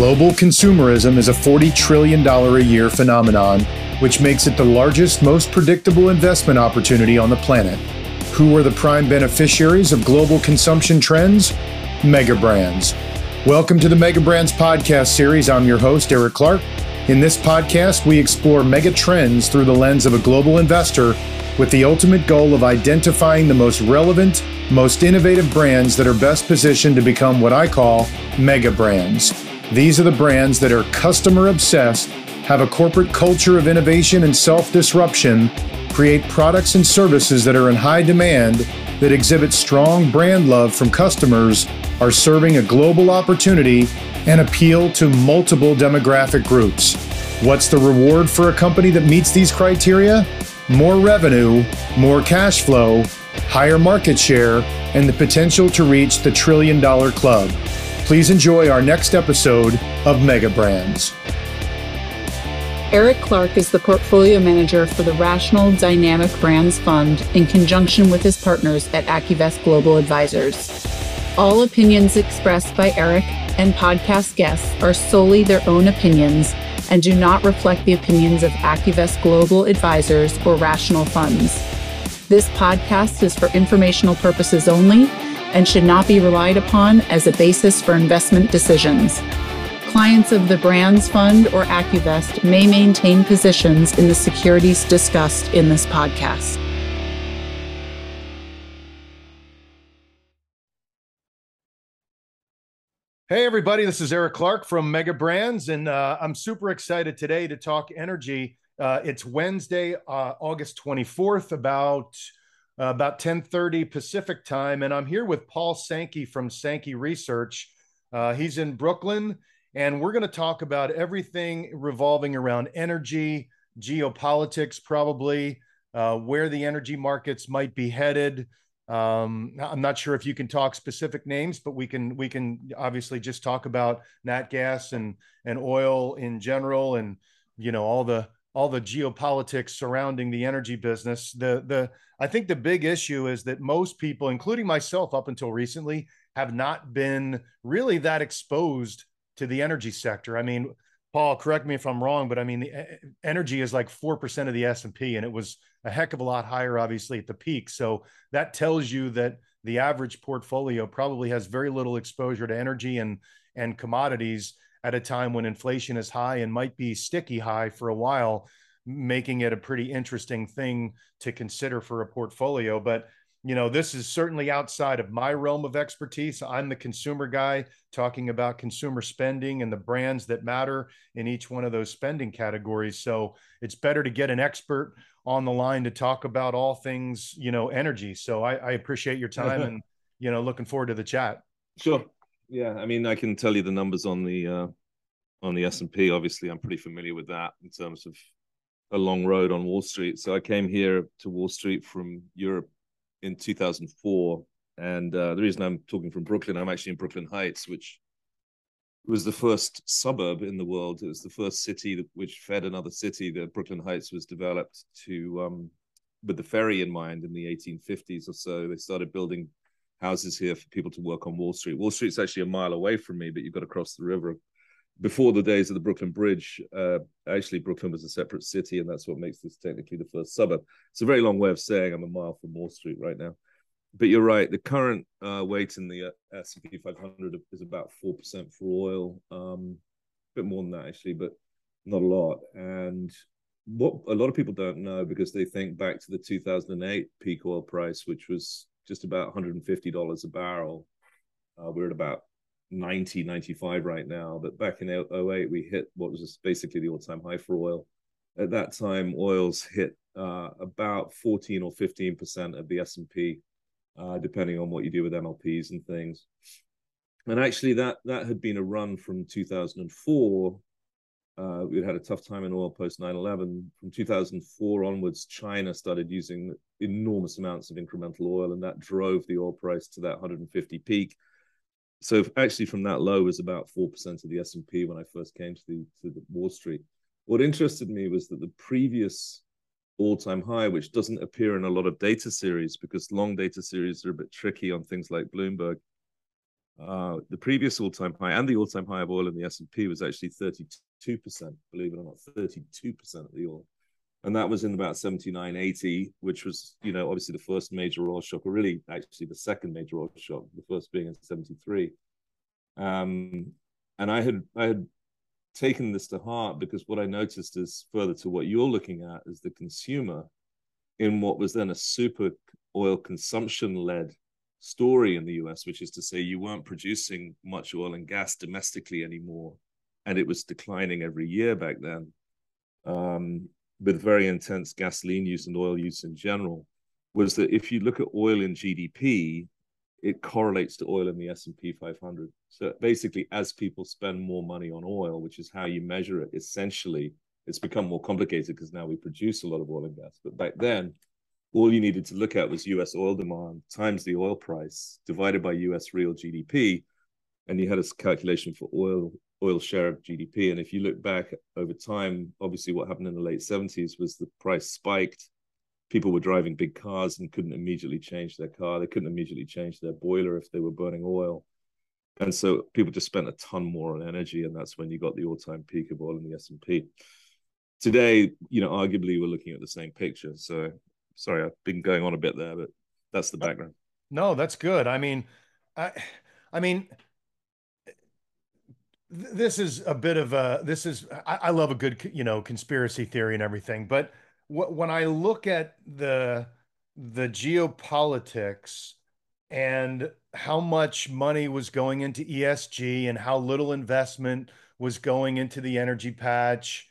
Global consumerism is a $40 trillion a year phenomenon, which makes it the largest, most predictable investment opportunity on the planet. Who are the prime beneficiaries of global consumption trends? Mega brands. Welcome to the Mega Brands podcast series. I'm your host, Eric Clark. In this podcast, we explore mega trends through the lens of a global investor with the ultimate goal of identifying the most relevant, most innovative brands that are best positioned to become what I call mega brands. These are the brands that are customer obsessed, have a corporate culture of innovation and self disruption, create products and services that are in high demand, that exhibit strong brand love from customers, are serving a global opportunity, and appeal to multiple demographic groups. What's the reward for a company that meets these criteria? More revenue, more cash flow, higher market share, and the potential to reach the trillion dollar club. Please enjoy our next episode of Mega Brands. Eric Clark is the portfolio manager for the Rational Dynamic Brands Fund in conjunction with his partners at AccuVest Global Advisors. All opinions expressed by Eric and podcast guests are solely their own opinions and do not reflect the opinions of AccuVest Global Advisors or Rational Funds. This podcast is for informational purposes only and should not be relied upon as a basis for investment decisions. Clients of the Brands Fund or AccuVest may maintain positions in the securities discussed in this podcast. Hey, everybody, this is Eric Clark from Mega Brands, and uh, I'm super excited today to talk energy. Uh, it's Wednesday, uh, August 24th, about uh, about 10:30 Pacific time, and I'm here with Paul Sankey from Sankey Research. Uh, he's in Brooklyn, and we're going to talk about everything revolving around energy, geopolitics, probably uh, where the energy markets might be headed. Um, I'm not sure if you can talk specific names, but we can we can obviously just talk about nat gas and and oil in general, and you know all the all the geopolitics surrounding the energy business. The the I think the big issue is that most people, including myself up until recently, have not been really that exposed to the energy sector. I mean, Paul, correct me if I'm wrong, but I mean, the energy is like 4% of the S&P and it was a heck of a lot higher obviously at the peak. So that tells you that the average portfolio probably has very little exposure to energy and and commodities at a time when inflation is high and might be sticky high for a while, making it a pretty interesting thing to consider for a portfolio. But you know, this is certainly outside of my realm of expertise. I'm the consumer guy talking about consumer spending and the brands that matter in each one of those spending categories. So it's better to get an expert on the line to talk about all things, you know, energy. So I, I appreciate your time and, you know, looking forward to the chat. Sure. Yeah, I mean, I can tell you the numbers on the uh, on the S and P. Obviously, I'm pretty familiar with that in terms of a long road on Wall Street. So I came here to Wall Street from Europe in 2004, and uh, the reason I'm talking from Brooklyn, I'm actually in Brooklyn Heights, which was the first suburb in the world. It was the first city which fed another city. That Brooklyn Heights was developed to um, with the ferry in mind in the 1850s or so. They started building houses here for people to work on Wall Street. Wall Street's actually a mile away from me, but you've got to cross the river. Before the days of the Brooklyn Bridge, uh, actually Brooklyn was a separate city, and that's what makes this technically the first suburb. It's a very long way of saying I'm a mile from Wall Street right now. But you're right. The current uh, weight in the uh, S&P 500 is about four percent for oil, um, a bit more than that actually, but not a lot. And what a lot of people don't know because they think back to the 2008 peak oil price, which was just about $150 a barrel. Uh, we're at about 90, 95 right now. But back in 08, we hit what was basically the all time high for oil. At that time, oils hit uh, about 14 or 15% of the S&P, uh, depending on what you do with MLPs and things. And actually, that that had been a run from 2004 uh, we had a tough time in oil post 9-11 from 2004 onwards china started using enormous amounts of incremental oil and that drove the oil price to that 150 peak. So actually from that low was about 4% of the s&p when i first came to the to the wall street. What interested me was that the previous all-time high which doesn't appear in a lot of data series because long data series are a bit tricky on things like bloomberg uh, the previous all-time high and the all-time high of oil in the S&P was actually 32%, believe it or not, 32% of the oil. And that was in about 79, 80, which was, you know, obviously the first major oil shock, or really actually the second major oil shock, the first being in 73. Um, and I had I had taken this to heart because what I noticed is further to what you're looking at is the consumer in what was then a super oil consumption led story in the US, which is to say you weren't producing much oil and gas domestically anymore. And it was declining every year back then, um, with very intense gasoline use and oil use in general. Was that if you look at oil in GDP, it correlates to oil in the S&P 500. So basically, as people spend more money on oil, which is how you measure it, essentially, it's become more complicated because now we produce a lot of oil and gas. But back then, all you needed to look at was US oil demand times the oil price divided by US real GDP. And you had a calculation for oil oil share of GDP. And if you look back over time, obviously what happened in the late 70s was the price spiked. People were driving big cars and couldn't immediately change their car. They couldn't immediately change their boiler if they were burning oil. And so people just spent a ton more on energy. And that's when you got the all-time peak of oil in the S&P. Today, you know, arguably we're looking at the same picture. So sorry, I've been going on a bit there, but that's the uh, background. No, that's good. I mean, I, I mean, this is a bit of a this is I, I love a good you know conspiracy theory and everything, but wh- when I look at the the geopolitics and how much money was going into ESG and how little investment was going into the energy patch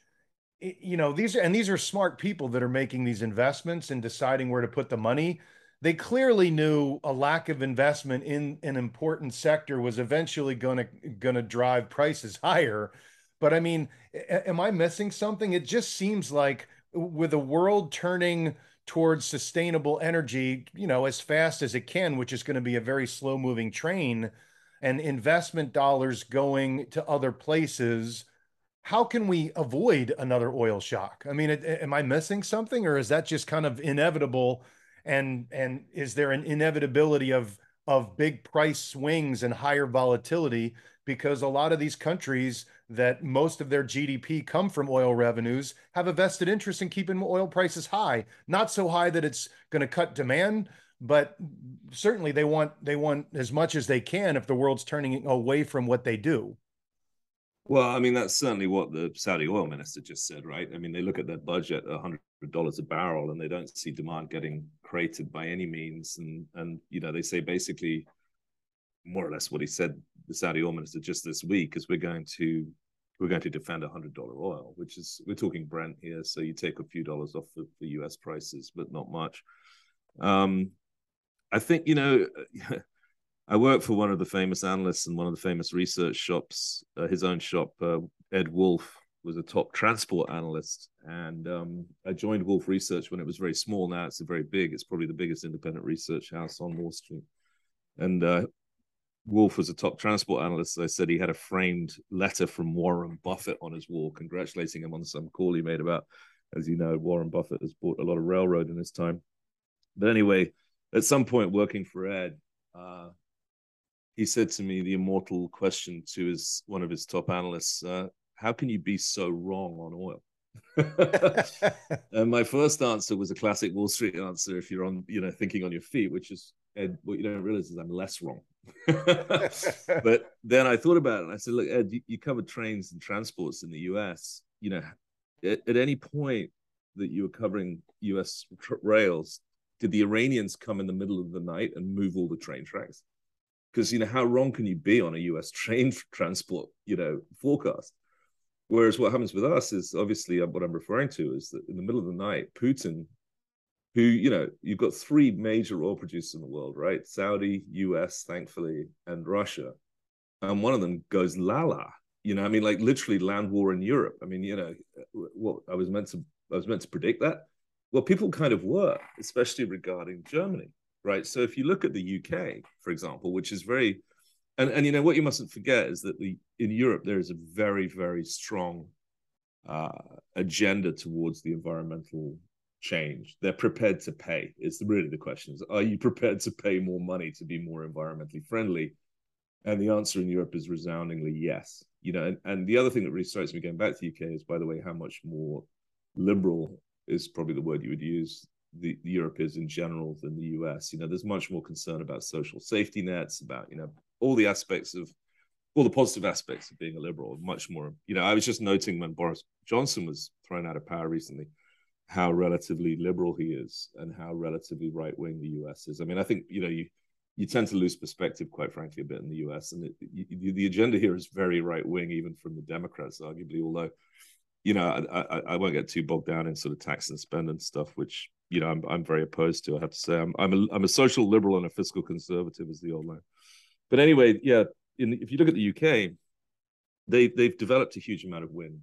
you know these and these are smart people that are making these investments and deciding where to put the money they clearly knew a lack of investment in an important sector was eventually going to going to drive prices higher but i mean am i missing something it just seems like with the world turning towards sustainable energy you know as fast as it can which is going to be a very slow moving train and investment dollars going to other places how can we avoid another oil shock? I mean, am I missing something, or is that just kind of inevitable? And and is there an inevitability of of big price swings and higher volatility because a lot of these countries that most of their GDP come from oil revenues have a vested interest in keeping oil prices high, not so high that it's going to cut demand, but certainly they want they want as much as they can if the world's turning away from what they do. Well, I mean, that's certainly what the Saudi oil minister just said, right? I mean, they look at their budget, $100 a barrel, and they don't see demand getting created by any means. And, and you know, they say basically more or less what he said, the Saudi oil minister just this week, is we're going to we're going to defend $100 oil, which is, we're talking Brent here. So you take a few dollars off the, the US prices, but not much. Um, I think, you know, I work for one of the famous analysts and one of the famous research shops. Uh, his own shop, uh, Ed Wolfe was a top transport analyst, and um, I joined Wolfe Research when it was very small. Now it's very big. It's probably the biggest independent research house on Wall Street. And uh, Wolfe was a top transport analyst. I said he had a framed letter from Warren Buffett on his wall, congratulating him on some call he made about, as you know, Warren Buffett has bought a lot of railroad in his time. But anyway, at some point, working for Ed. Uh, he said to me the immortal question to his one of his top analysts uh, how can you be so wrong on oil? And my first answer was a classic wall street answer if you're on you know thinking on your feet which is ed what you don't realize is i'm less wrong. But then i thought about it and i said look ed you, you covered trains and transports in the us you know at, at any point that you were covering us rails did the iranians come in the middle of the night and move all the train tracks because you know how wrong can you be on a U.S. train transport you know forecast? Whereas what happens with us is obviously uh, what I'm referring to is that in the middle of the night, Putin, who you know you've got three major oil producers in the world, right? Saudi, U.S. thankfully, and Russia, and one of them goes lala. You know, I mean, like literally land war in Europe. I mean, you know, what I was meant to I was meant to predict that. Well, people kind of were, especially regarding Germany right? So if you look at the UK, for example, which is very, and, and you know what you mustn't forget is that the in Europe there is a very very strong uh, agenda towards the environmental change. They're prepared to pay. Is really the question: is Are you prepared to pay more money to be more environmentally friendly? And the answer in Europe is resoundingly yes. You know, and, and the other thing that really strikes me going back to the UK is, by the way, how much more liberal is probably the word you would use the, Europe is in general than the US. You know, there's much more concern about social safety nets, about you know all the aspects of all the positive aspects of being a liberal. Much more, you know. I was just noting when Boris Johnson was thrown out of power recently, how relatively liberal he is and how relatively right wing the US is. I mean, I think you know you you tend to lose perspective, quite frankly, a bit in the US, and it, you, the agenda here is very right wing, even from the Democrats, arguably. Although, you know, I, I, I won't get too bogged down in sort of tax and spend and stuff, which you know I'm I'm very opposed to. I have to say I'm I'm a I'm a social liberal and a fiscal conservative, as the old line. But anyway, yeah, in, if you look at the UK, they they've developed a huge amount of wind,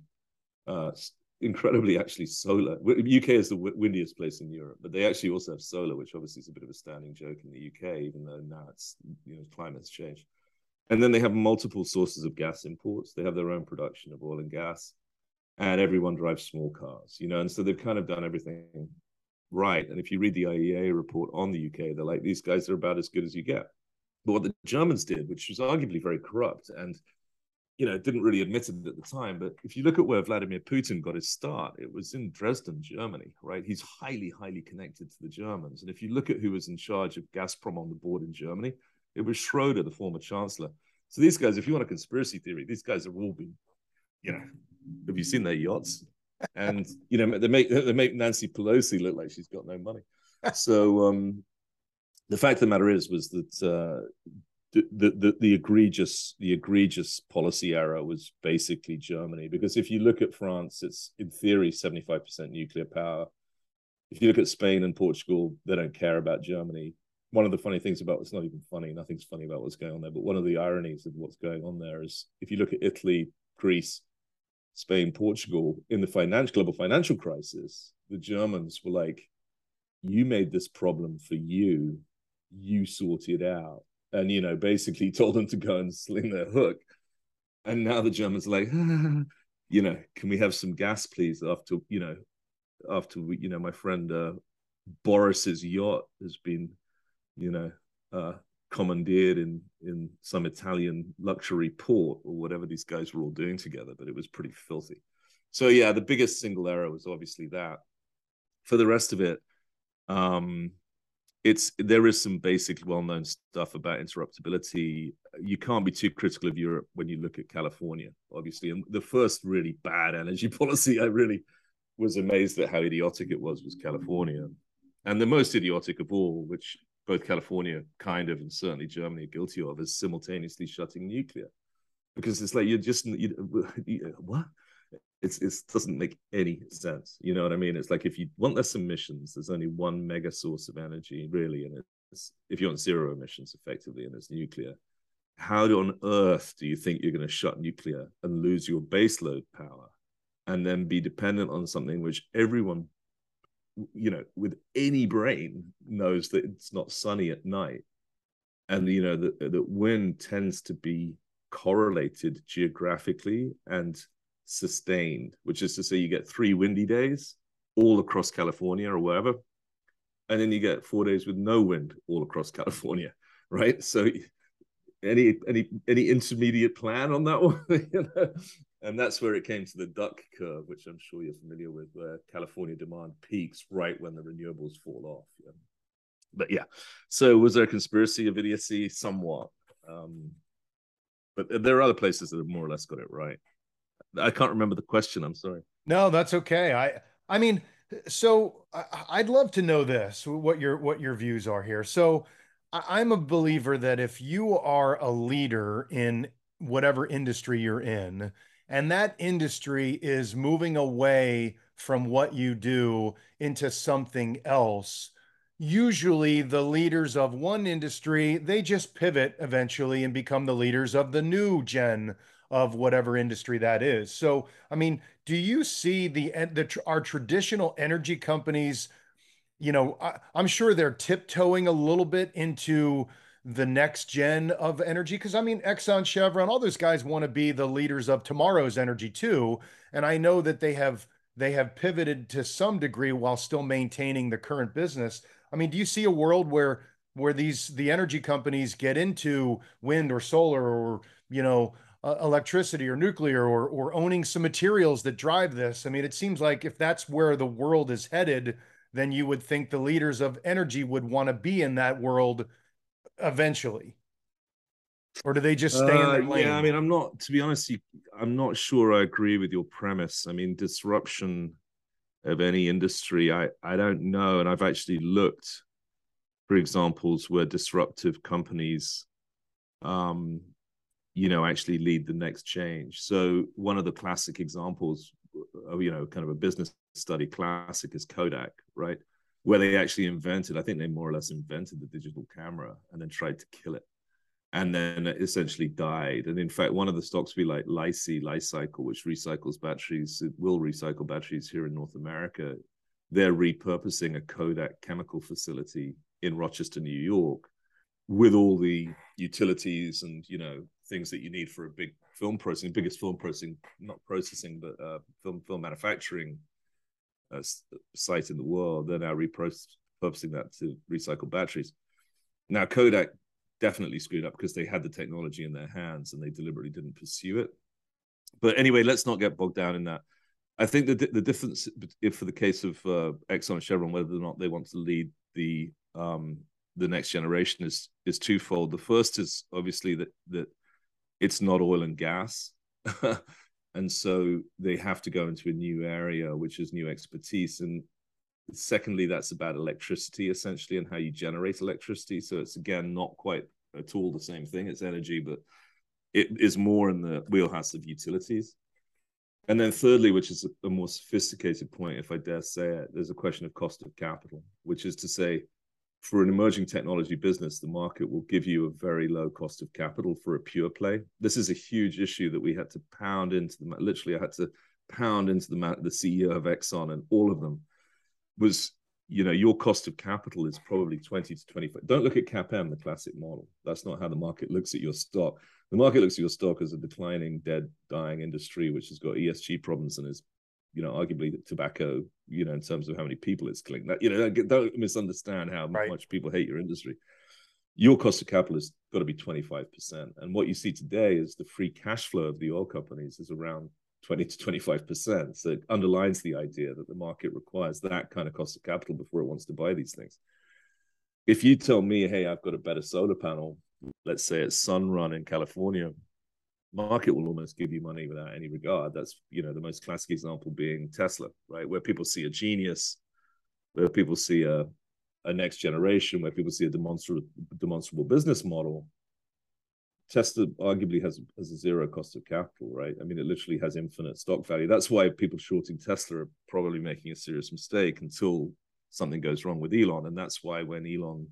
uh, incredibly actually solar. UK is the windiest place in Europe, but they actually also have solar, which obviously is a bit of a standing joke in the UK, even though now it's you know climate's changed. And then they have multiple sources of gas imports. They have their own production of oil and gas, and everyone drives small cars, you know. And so they've kind of done everything right. And if you read the IEA report on the UK, they're like, these guys are about as good as you get. But what the Germans did, which was arguably very corrupt and you know, didn't really admit it at the time, but if you look at where Vladimir Putin got his start, it was in Dresden, Germany, right? He's highly, highly connected to the Germans. And if you look at who was in charge of Gazprom on the board in Germany, it was Schroeder, the former chancellor. So these guys, if you want a conspiracy theory, these guys have all been, you know, have you seen their yachts? And you know they make they make Nancy Pelosi look like she's got no money. So um, the fact of the matter is was that uh, the, the the egregious the egregious policy error was basically Germany because if you look at France, it's in theory seventy five percent nuclear power. If you look at Spain and Portugal, they don't care about Germany. One of the funny things about it's not even funny, nothing's funny about what's going on there, but one of the ironies of what's going on there is if you look at Italy, Greece, Spain, Portugal in the financial global financial crisis, the Germans were like, "You made this problem for you, you sort it out," and you know basically told them to go and sling their hook. And now the Germans are like, ah, you know, can we have some gas, please? After you know, after we, you know, my friend uh, Boris's yacht has been, you know, uh, commandeered in in some Italian luxury port or whatever these guys were all doing together, but it was pretty filthy. So yeah, the biggest single error was obviously that. For the rest of it, um, it's there is some basic well-known stuff about interruptibility. You can't be too critical of Europe when you look at California, obviously. And the first really bad energy policy, I really was amazed at how idiotic it was, was California. And the most idiotic of all, which both California kind of and certainly Germany are guilty of is simultaneously shutting nuclear. Because it's like you're just you, what? It's it doesn't make any sense. You know what i mean? It's like if you want less emissions there's only one mega source of energy really and it's if you want zero emissions effectively and it's nuclear. How on earth do you think you're going to shut nuclear and lose your baseload power and then be dependent on something which everyone you know, with any brain knows that it's not sunny at night. And, you know, that, that wind tends to be correlated geographically and sustained, which is to say you get three windy days all across California or wherever. And then you get four days with no wind all across California, right? So any any any intermediate plan on that one? you know? And that's where it came to the duck curve, which I'm sure you're familiar with, where California demand peaks right when the renewables fall off. Yeah. But yeah, so was there a conspiracy of idiocy? Somewhat, um, but there are other places that have more or less got it right. I can't remember the question. I'm sorry. No, that's okay. I I mean, so I'd love to know this. What your what your views are here. So I'm a believer that if you are a leader in whatever industry you're in, and that industry is moving away from what you do into something else, usually the leaders of one industry, they just pivot eventually and become the leaders of the new gen of whatever industry that is. So, I mean, do you see the, the our traditional energy companies you know, I, I'm sure they're tiptoeing a little bit into the next gen of energy because I mean Exxon, Chevron, all those guys want to be the leaders of tomorrow's energy too, and I know that they have they have pivoted to some degree while still maintaining the current business. I mean, do you see a world where where these the energy companies get into wind or solar or you know uh, electricity or nuclear or or owning some materials that drive this. I mean, it seems like if that's where the world is headed, then you would think the leaders of energy would want to be in that world eventually. Or do they just stay uh, in their lane? Yeah, I mean, I'm not to be honest, you, I'm not sure I agree with your premise. I mean, disruption of any industry, I I don't know, and I've actually looked for examples where disruptive companies um you know actually lead the next change so one of the classic examples of you know kind of a business study classic is kodak right where they actually invented i think they more or less invented the digital camera and then tried to kill it. And then essentially died. And in fact one of the stocks we like Li-Cycle, Li-Cycle which recycles batteries it will recycle batteries here in north america they're repurposing a kodak chemical facility in rochester new york with all the utilities and you know things that you need for a big film processing, biggest film processing, not processing, but uh, film film manufacturing uh, site in the world. They're now repurposing that to recycle batteries. Now Kodak definitely screwed up because they had the technology in their hands and they deliberately didn't pursue it. But anyway, let's not get bogged down in that. I think the the difference, if for the case of uh, Exxon and Chevron, whether or not they want to lead the um, the next generation is is twofold. The first is obviously that that it's not oil and gas. and so they have to go into a new area, which is new expertise. And secondly, that's about electricity essentially and how you generate electricity. So it's again not quite at all the same thing. It's energy, but it is more in the wheelhouse of utilities. And then thirdly, which is a, more sophisticated point, if I dare say it, there's a question of cost of capital, which is to say, for an emerging technology business, the market will give you a very low cost of capital for a pure play. This is a huge issue that we had to pound into the literally I had to pound into the the CEO of Exxon and all of them was you know your cost of capital is probably 20 to 25 don't look at capm the classic model. That's not how the market looks at your stock. The market looks at your stock as a declining dead dying industry which has got esg problems and is you know, arguably tobacco, you know, in terms of how many people it's killing. That you know, don't misunderstand how right. much people hate your industry. Your cost of capital has got to be 25%. And what you see today is the free cash flow of the oil companies is around 20 to 25%. So it underlines the idea that the market requires that kind of cost of capital before it wants to buy these things. If you tell me, hey, I've got a better solar panel, let's say it's Sunrun in California, market will almost give you money without any regard. That's you know the most classic example being Tesla, right? Where people see a genius, where people see a a next generation, where people see a demonstrable demonstrable business model. Tesla arguably has has a zero cost of capital, right? I mean, it literally has infinite stock value. That's why people shorting Tesla are probably making a serious mistake until something goes wrong with Elon, and that's why when Elon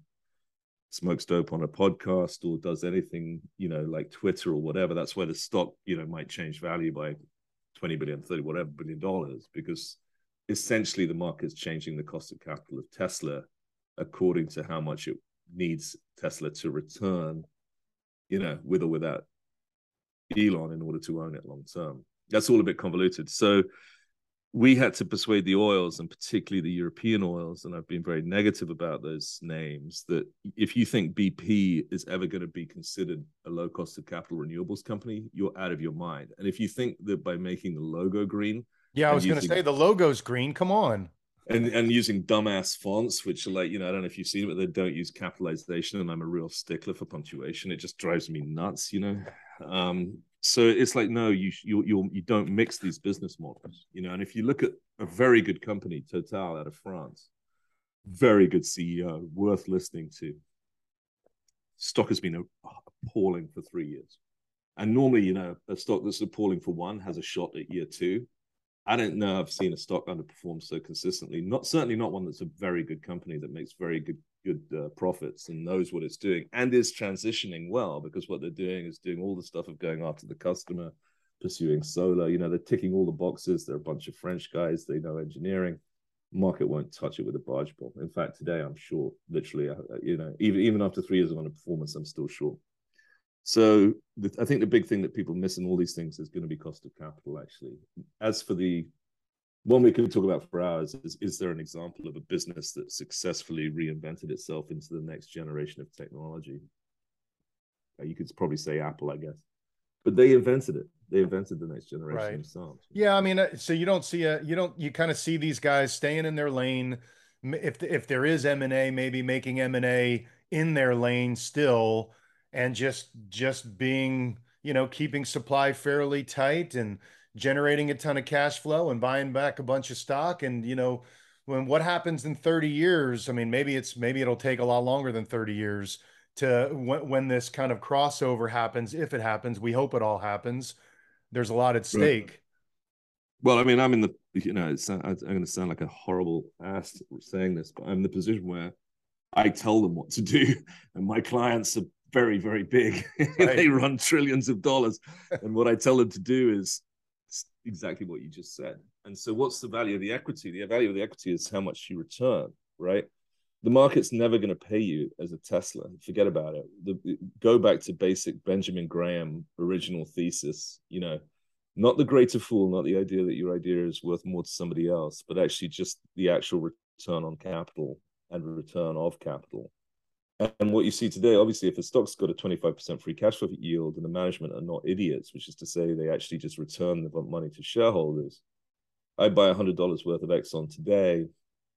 smokes dope on a podcast or does anything, you know, like Twitter or whatever, that's where the stock, you know, might change value by 20 billion, 30, whatever billion dollars, because essentially the market's changing the cost of capital of Tesla according to how much it needs Tesla to return, you know, with or without Elon in order to own it long term. That's all a bit convoluted. So we had to persuade the oils and particularly the European oils, and I've been very negative about those names, that if you think BP is ever going to be considered a low cost of capital renewables company, you're out of your mind. And if you think that by making the logo green, yeah, I was going to say the logo's green. Come on. And and using dumbass fonts, which are like, you know, I don't know if you've seen it, but they don't use capitalization. And I'm a real stickler for punctuation. It just drives me nuts, you know. Um, so it's like no you you you you don't mix these business models you know? And if you look at a very good company total out of france very good ceo worth listening to. Stock has been appalling for three years. And normally you know a stock that's appalling for one has a shot at year two. I don't know i've seen a stock underperform so consistently. Not certainly not one that's a very good company that makes very good good uh, profits and knows what it's doing and is transitioning well because what they're doing is doing all the stuff of going after the customer pursuing solar you know they're ticking all the boxes. They're a bunch of french guys. They know engineering. Market won't touch it with a barge pole in fact today i'm sure literally uh, uh, you know even even after three years of underperformance i'm still short so the, i think the big thing that people miss in all these things is going to be cost of capital actually. As for the one we could talk about for hours is is there an example of a business that successfully reinvented itself into the next generation of technology? Uh, you could probably say Apple, I guess, but they invented it. They invented the next generation right. themselves. Yeah, I mean, uh, so you don't see a you don't you kind of see these guys staying in their lane. If if there is M and A, maybe making M and A in their lane still, and just just being you know keeping supply fairly tight and generating a ton of cash flow and buying back a bunch of stock. And you know when what happens in 30 years? I mean maybe it's maybe it'll take a lot longer than 30 years to when, when this kind of crossover happens if it happens we hope it all happens there's a lot at stake. Right. well i mean i'm in the you know i'm going to sound like a horrible ass saying this but i'm in the position where i tell them what to do and my clients are very very big. Right. they run trillions of dollars. And what i tell them to do is exactly what you just said. And so, what's the value of the equity? The value of the equity is how much you return, right? The market's never going to pay you as a Tesla. Forget about it. The, go back to basic Benjamin Graham original thesis. You know, not the greater fool, not the idea that your idea is worth more to somebody else, but actually just the actual return on capital and return of capital and what you see today, obviously, if a stock's got a 25% free cash flow yield and the management are not idiots, which is to say they actually just return the money to shareholders, I buy $100 worth of Exxon today.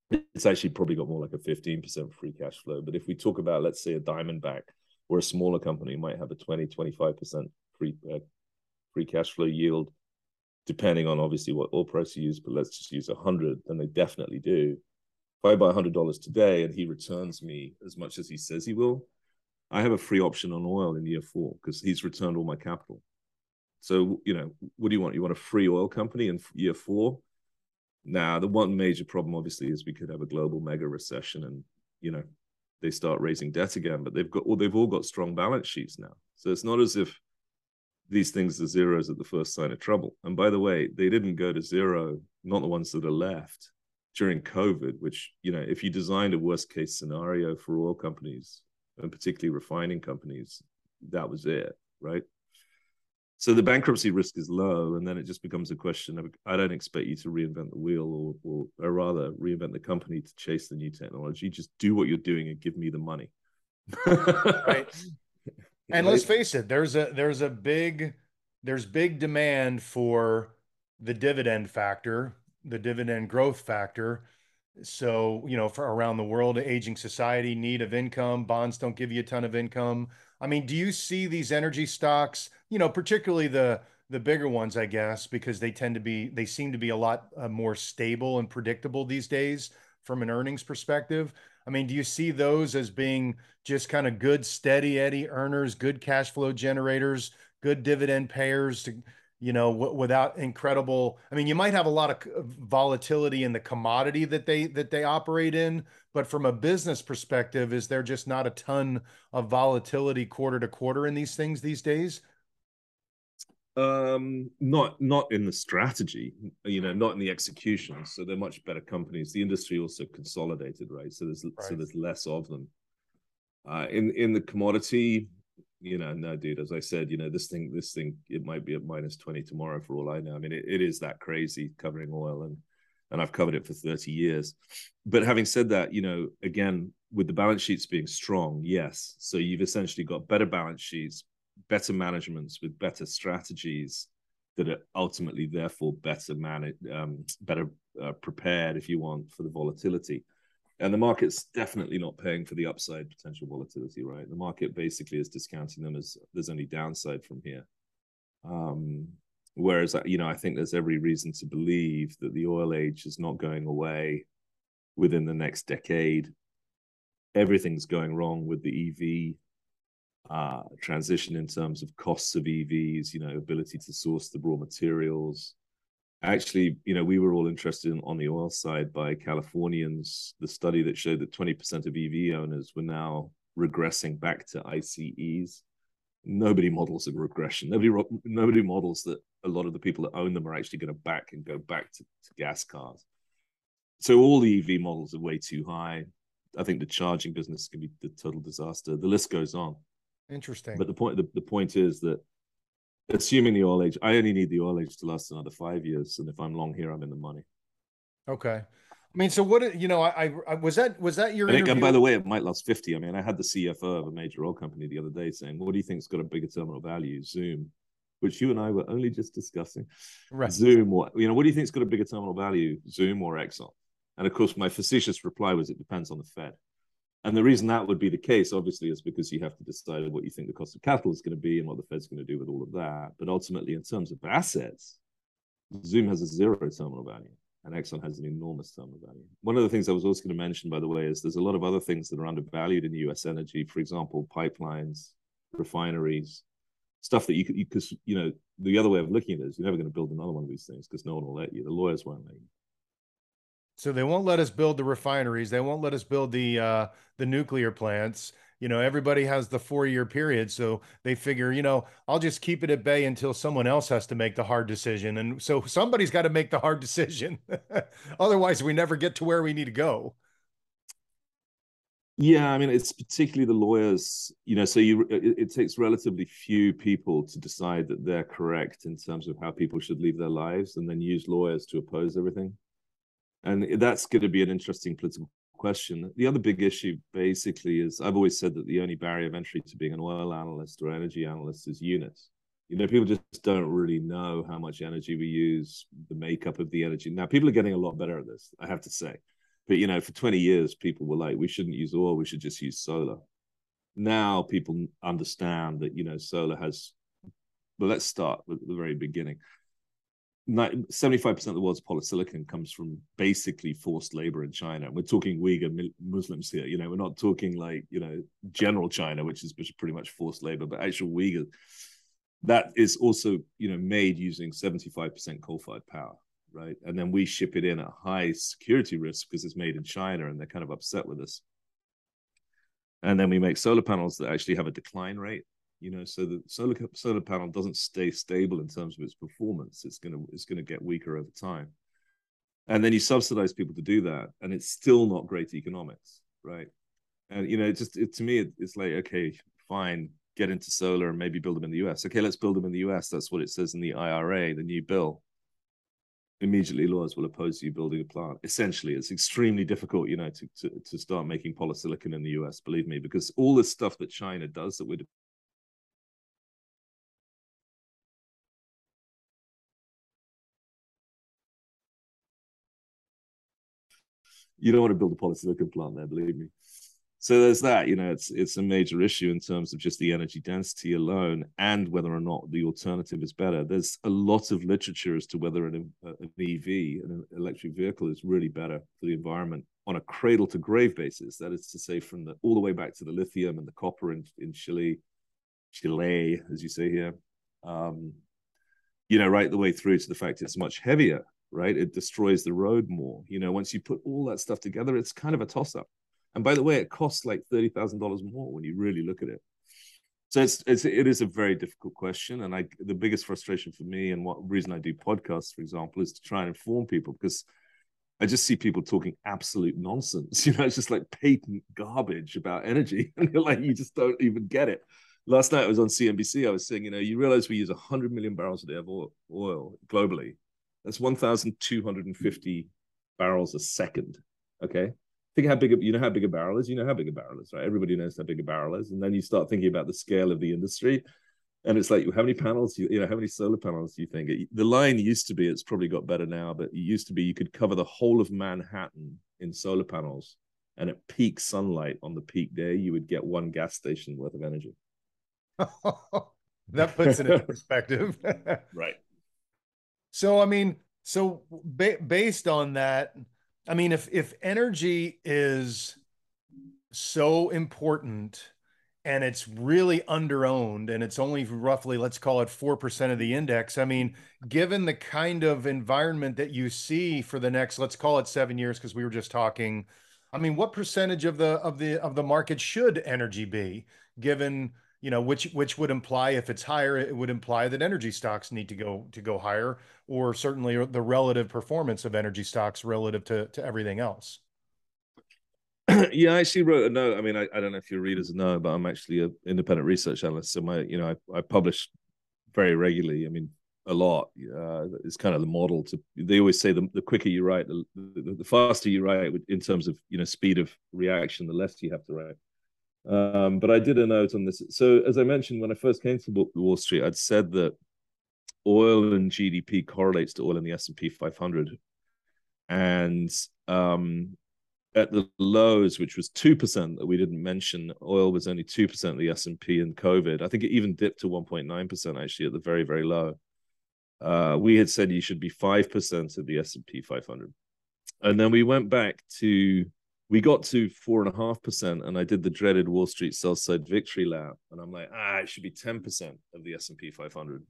It's actually probably got more like a 15% free cash flow. But if we talk about, let's say, a Diamondback or a smaller company might have a 20, 25% free, uh, free cash flow yield, depending on obviously what oil price you use, but let's just use 100, then they definitely do if I buy $100 today and he returns me as much as he says he will, I have a free option on oil in year four because he's returned all my capital. So, you know, what do you want? You want a free oil company in year four? Now, the one major problem, obviously, is we could have a global mega recession and, you know, they start raising debt again, but they've got, well, they've all got strong balance sheets now. So it's not as if these things are zeros at the first sign of trouble. And by the way, they didn't go to zero, not the ones that are left during COVID, which, you know, if you designed a worst case scenario for oil companies and particularly refining companies, that was it, right? So the bankruptcy risk is low, and then it just becomes a question of I don't expect you to reinvent the wheel, or, or, or rather reinvent the company to chase the new technology. Just do what you're doing and give me the money. right. And let's face it, there's a there's a big there's big demand for the dividend factor the dividend growth factor. So, you know, for around the world, aging society, need of income, bonds don't give you a ton of income. I mean, do you see these energy stocks, you know, particularly the the bigger ones, I guess, because they tend to be they seem to be a lot uh, more stable and predictable these days from an earnings perspective. I mean, do you see those as being just kind of good, steady Eddie earners, good cash flow generators, good dividend payers to you know, w- without incredible. I mean, you might have a lot of volatility in the commodity that they that they operate in, but from a business perspective, is there just not a ton of volatility quarter to quarter in these things these days? Um, not not in the strategy, you know, not in the execution. So they're much better companies. The industry also consolidated, right? So there's right. so there's less of them. Uh, in in the commodity, you know, no, dude, as I said, you know, this thing, this thing, it might be at minus 20 tomorrow for all I know. I mean, it, it is that crazy covering oil and, and I've covered it for 30 years. But having said that, you know, again, with the balance sheets being strong, yes. So you've essentially got better balance sheets, better managements with better strategies that are ultimately therefore better managed, um, better uh, prepared, if you want, for the volatility and the market's definitely not paying for the upside potential volatility, right? The market basically is discounting them as there's only downside from here. Um, whereas, you know, I think there's every reason to believe that the oil age is not going away within the next decade. Everything's going wrong with the EV uh, transition in terms of costs of EVs, you know, ability to source the raw materials, actually, you know, we were all interested in, on the oil side by Californians, the study that showed that 20% of EV owners were now regressing back to ICEs. Nobody models a regression. Nobody nobody models that a lot of the people that own them are actually going to back and go back to, to gas cars. So all the EV models are way too high. I think the charging business can be the total disaster. The list goes on. Interesting. But the point the, the point is that assuming the oil age, I only need the oil age to last another five years, and if I'm long here, I'm in the money. Okay. I mean, so what you know, I, I was that was that your and, and by the way, it might last 50. I mean, I had the CFO of a major oil company the other day saying, What do you think's got a bigger terminal value? Zoom, which you and I were only just discussing. Right. Zoom, what you know, what do you think's got a bigger terminal value, Zoom or Exxon? And of course, my facetious reply was it depends on the Fed. And the reason that would be the case, obviously, is because you have to decide what you think the cost of capital is going to be and what the Fed's going to do with all of that. But ultimately, in terms of assets, Zoom has a zero terminal value and Exxon has an enormous terminal value. One of the things I was also going to mention, by the way, is there's a lot of other things that are undervalued in US energy. For example, pipelines, refineries, stuff that you could, because you, you know, the other way of looking at it is you're never going to build another one of these things because no one will let you. The lawyers won't let you. So they won't let us build the refineries. They won't let us build the uh, the nuclear plants. You know, everybody has the four year period, so they figure, you know, I'll just keep it at bay until someone else has to make the hard decision, and so somebody's got to make the hard decision. Otherwise, we never get to where we need to go. Yeah, I mean, it's particularly the lawyers. You know, so you it, it takes relatively few people to decide that they're correct in terms of how people should live their lives, and then use lawyers to oppose everything and that's going to be an interesting political question. The other big issue basically is I've always said that the only barrier of entry to being an oil analyst or energy analyst is units. You know, people just don't really know how much energy we use, the makeup of the energy. Now, people are getting a lot better at this, I have to say. But, you know, for 20 years, people were like, we shouldn't use oil, we should just use solar. Now people understand that, you know, solar has, well, let's start with the very beginning 75% of the world's polysilicon comes from basically forced labor in China. We're talking Uyghur Muslims here. You know, we're not talking like, you know, general China, which is pretty much forced labor, but actual Uyghur. That is also, you know, made using 75% coal-fired power, right? And then we ship it in at high security risk because it's made in China and they're kind of upset with us. And then we make solar panels that actually have a decline rate you know so the solar solar panel doesn't stay stable in terms of its performance. It's going to it's going to get weaker over time. And then you subsidize people to do that and it's still not great economics right? And you know it just it, to me it, it's like okay fine get into solar and maybe build them in the us okay let's build them in the us that's what it says in the ira the new bill. Immediately lawyers will oppose you building a plant. Essentially, it's extremely difficult, you know, to, to, to start making polysilicon in the US, believe me, because all this stuff that China does that we're you don't want to build a polysilicon plant there, believe me. So there's that, you know, it's it's a major issue in terms of just the energy density alone and whether or not the alternative is better. There's a lot of literature as to whether an, an EV, an electric vehicle, is really better for the environment on a cradle to grave basis. That is to say, from the all the way back to the lithium and the copper in, in Chile, Chile, as you say here, um, you know, right the way through to the fact it's much heavier right? It destroys the road more. You know, once you put all that stuff together, it's kind of a toss up. And by the way, it costs like thirty thousand dollars more when you really look at it. So it's, it's it is a very difficult question, and I the biggest frustration for me and what reason I do podcasts, for example, is to try and inform people because I just see people talking absolute nonsense. You know, it's just like patent garbage about energy, and you're like, you just don't even get it. Last night I was on CNBC. I was saying, you know, you realize we use 100 million barrels a day of oil, oil globally, that's 1,250 barrels a second. Okay. Think how big a, you know how big a barrel is. You know how big a barrel is, right? Everybody knows how big a barrel is, and then you start thinking about the scale of the industry, and it's like how many panels you, you know how many solar panels do you think? It, the line used to be it's probably got better now, but it used to be you could cover the whole of Manhattan in solar panels, and at peak sunlight on the peak day, you would get one gas station worth of energy. that puts it in perspective, right? So I mean, so ba- based on that, I mean, if if energy is so important and it's really underowned and it's only roughly let's call it 4% of the index i mean given the kind of environment that you see for the next let's call it 7 years because we were just talking i mean what percentage of the of the of the market should energy be given you know which which would imply if it's higher it would imply that energy stocks need to go to go higher or certainly the relative performance of energy stocks relative to to everything else yeah i actually wrote a note i mean I, I don't know if your readers know but i'm actually an independent research analyst so my you know i, I publish very regularly i mean a lot. Uh, it's kind of the model to. They always say the, the quicker you write, the, the, the, faster you write in terms of you know speed of reaction, the less you have to write. Um, but I did a note on this. So as I mentioned, when I first came to Wall Street, I'd said that oil and GDP correlates to oil in the S and P 500, and um, at the lows, which was two percent that we didn't mention, oil was only two percent of the S and P in COVID. I think it even dipped to one point nine percent actually at the very very low. Uh, we had said you should be five percent of the S and P 500, and then we went back to we got to four and a half percent, and I did the dreaded Wall Street sell side victory lap, and I'm like, ah, it should be ten percent of the S and P 500.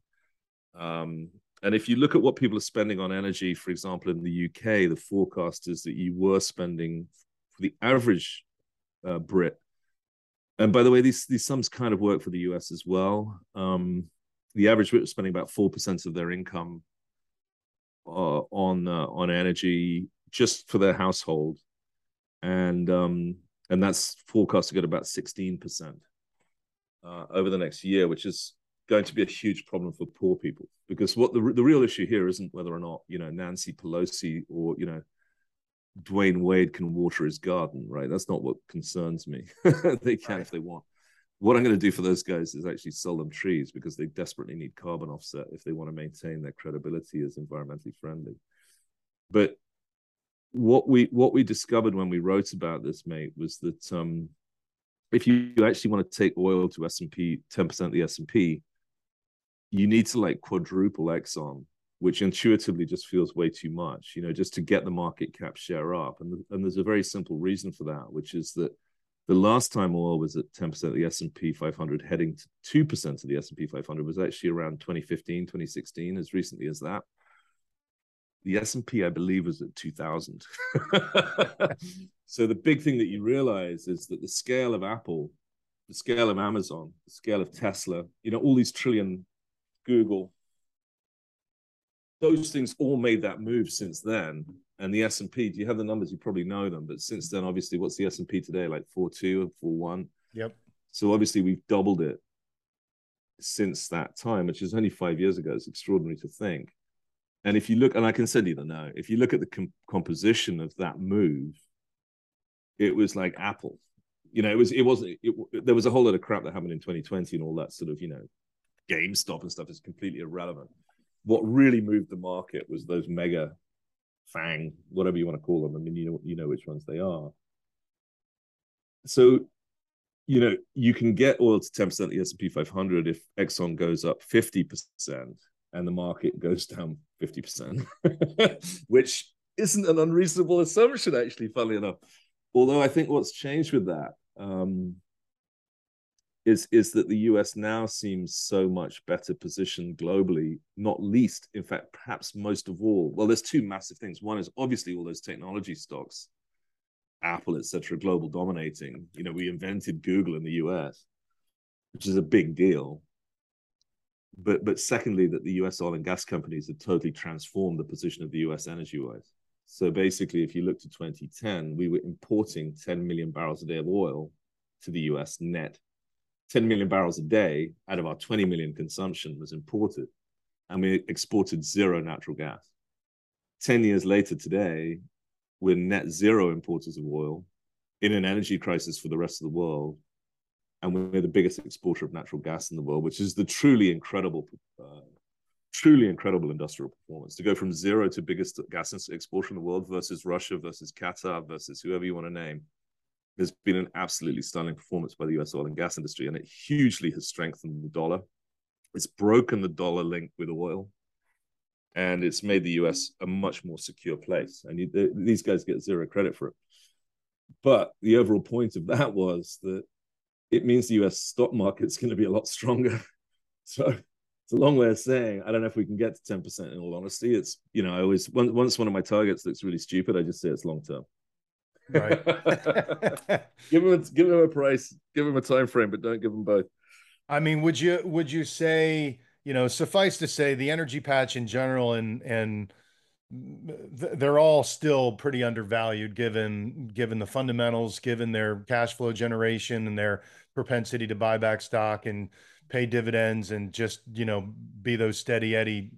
Um, and if you look at what people are spending on energy, for example, in the UK, the forecast is that you were spending for the average uh, Brit. And by the way, these these sums kind of work for the US as well. Um, the average Brit was spending about four percent of their income uh, on uh, on energy just for their household, and um, and that's forecast to get about sixteen percent uh, over the next year, which is going to be a huge problem for poor people because what the the real issue here isn't whether or not you know Nancy Pelosi or you know Dwyane Wade can water his garden, right? That's not what concerns me. they can right. if they want. What I'm going to do for those guys is actually sell them trees because they desperately need carbon offset if they want to maintain their credibility as environmentally friendly. But what we what we discovered when we wrote about this, mate, was that um, if you actually want to take oil to S and P, ten percent of the S and P, you need to like quadruple Exxon, which intuitively just feels way too much, you know, just to get the market cap share up. And, and there's a very simple reason for that, which is that the last time oil was at 10% of the S&P 500 heading to 2% of the S&P 500 was actually around 2015, 2016, as recently as that. The S&P, I believe, was at 2000. so the big thing that you realize is that the scale of Apple, the scale of Amazon, the scale of Tesla, you know, all these trillion Google. Those things all made that move since then. And the S and P, do you have the numbers? You probably know them, but since then, obviously, what's the S and P today? Like four two or four one. Yep. So obviously, we've doubled it since that time, which is only five years ago. It's extraordinary to think. And if you look, and I can send you the note, if you look at the com- composition of that move, it was like Apple. You know, it was, it wasn't, it, there was a whole lot of crap that happened in 2020 and all that sort of, you know, GameStop and stuff is completely irrelevant. What really moved the market was those mega FANG, whatever you want to call them. I mean, you know, you know which ones they are. So, you know, you can get oil to 10% of the S&P 500 if Exxon goes up 50% and the market goes down 50%, which isn't an unreasonable assumption, actually, funnily enough. Although I think what's changed with that um, is is that the US now seems so much better positioned globally, not least, in fact, perhaps most of all. Well, there's two massive things. One is obviously all those technology stocks, Apple, etc., global dominating. You know, we invented Google in the US, which is a big deal. But but secondly, that the US oil and gas companies have totally transformed the position of the US energy wise. So basically, if you look to 2010, we were importing 10 million barrels a day of oil to the US net 10 million barrels a day out of our 20 million consumption was imported, and we exported zero natural gas. 10 years later today, we're net zero importers of oil in an energy crisis for the rest of the world. And we're the biggest exporter of natural gas in the world, which is the truly incredible, uh, truly incredible industrial performance to go from zero to biggest gas exporter in the world versus Russia versus Qatar versus whoever you want to name there's been an absolutely stunning performance by the US oil and gas industry, and it hugely has strengthened the dollar. It's broken the dollar link with oil, and it's made the US a much more secure place. And you, these guys get zero credit for it. But the overall point of that was that it means the US stock market's going to be a lot stronger. so it's a long way of saying I don't know if we can get to 10% in all honesty. It's, you know, I always, once one of my targets looks really stupid, I just say it's long term. Right. give him a, give him a price, give him a time frame, but don't give them both. I mean, would you would you say you know suffice to say the energy patch in general and and they're all still pretty undervalued given given the fundamentals, given their cash flow generation and their propensity to buy back stock and pay dividends and just you know be those steady eddy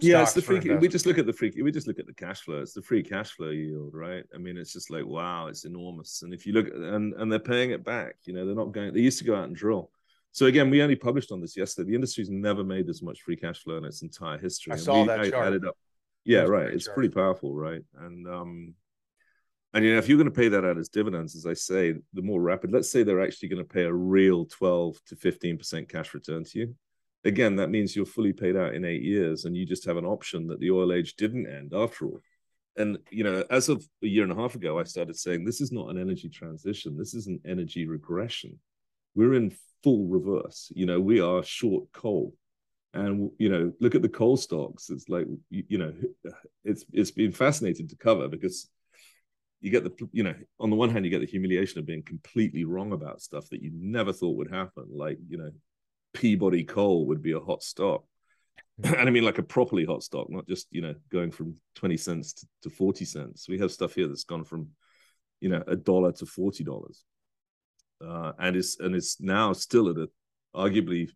yeah, it's the free. We just look at the free. We just look at the cash flow. It's the free cash flow yield, right? I mean, it's just like wow, it's enormous. And if you look, and and they're paying it back. You know, they're not going. They used to go out and drill. So again, we only published on this yesterday. The industry's never made this much free cash flow in its entire history. I saw we, that I chart. Added up. Yeah, right. It's pretty powerful, right? And um, and you know, if you're going to pay that out as dividends, as I say, the more rapid. Let's say they're actually going to pay a real 12 to 15 percent cash return to you again, that means you're fully paid out in eight years, and you just have an option that the oil age didn't end after all. And you know, as of a year and a half ago, I started saying this is not an energy transition. This is an energy regression. We're in full reverse. You know, we are short coal, and you know, look at the coal stocks. It's like you, you know, it's it's been fascinating to cover because you get the you know on the one hand you get the humiliation of being completely wrong about stuff that you never thought would happen like you know Peabody coal would be a hot stock. and I mean like a properly hot stock, not just, you know, going from 20 cents to, to 40 cents. We have stuff here that's gone from, you know, a dollar to $40. Uh, and it's and it's now still at a arguably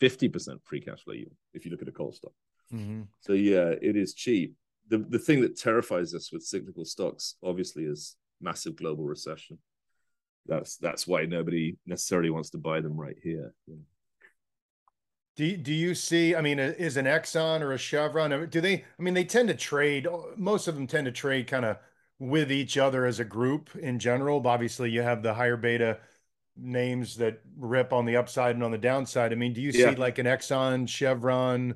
50% free cash flow yield if you look at a coal stock. Mm-hmm. So yeah, it is cheap. The the thing that terrifies us with cyclical stocks obviously is massive global recession. That's that's why nobody necessarily wants to buy them right here. Yeah. Do, do you see, I mean, is an Exxon or a Chevron, do they, I mean, they tend to trade, most of them tend to trade kind of with each other as a group in general. But obviously, you have the higher beta names that rip on the upside and on the downside. I mean, do you yeah. see like an Exxon, Chevron,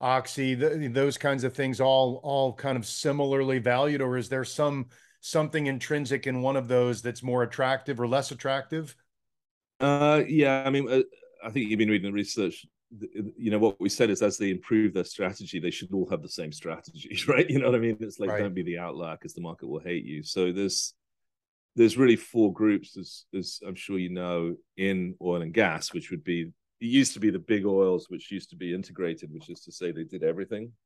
Oxy, the, those kinds of things all all kind of similarly valued, or is there some something intrinsic in one of those that's more attractive or less attractive? Uh, yeah, I mean, uh, I think you've been reading the research you know what we said is as they improve their strategy they should all have the same strategy, right you know what i mean it's like right. don't be the outlier because the market will hate you so there's there's really four groups as as i'm sure you know in oil and gas which would be it used to be the big oils which used to be integrated which is to say they did everything.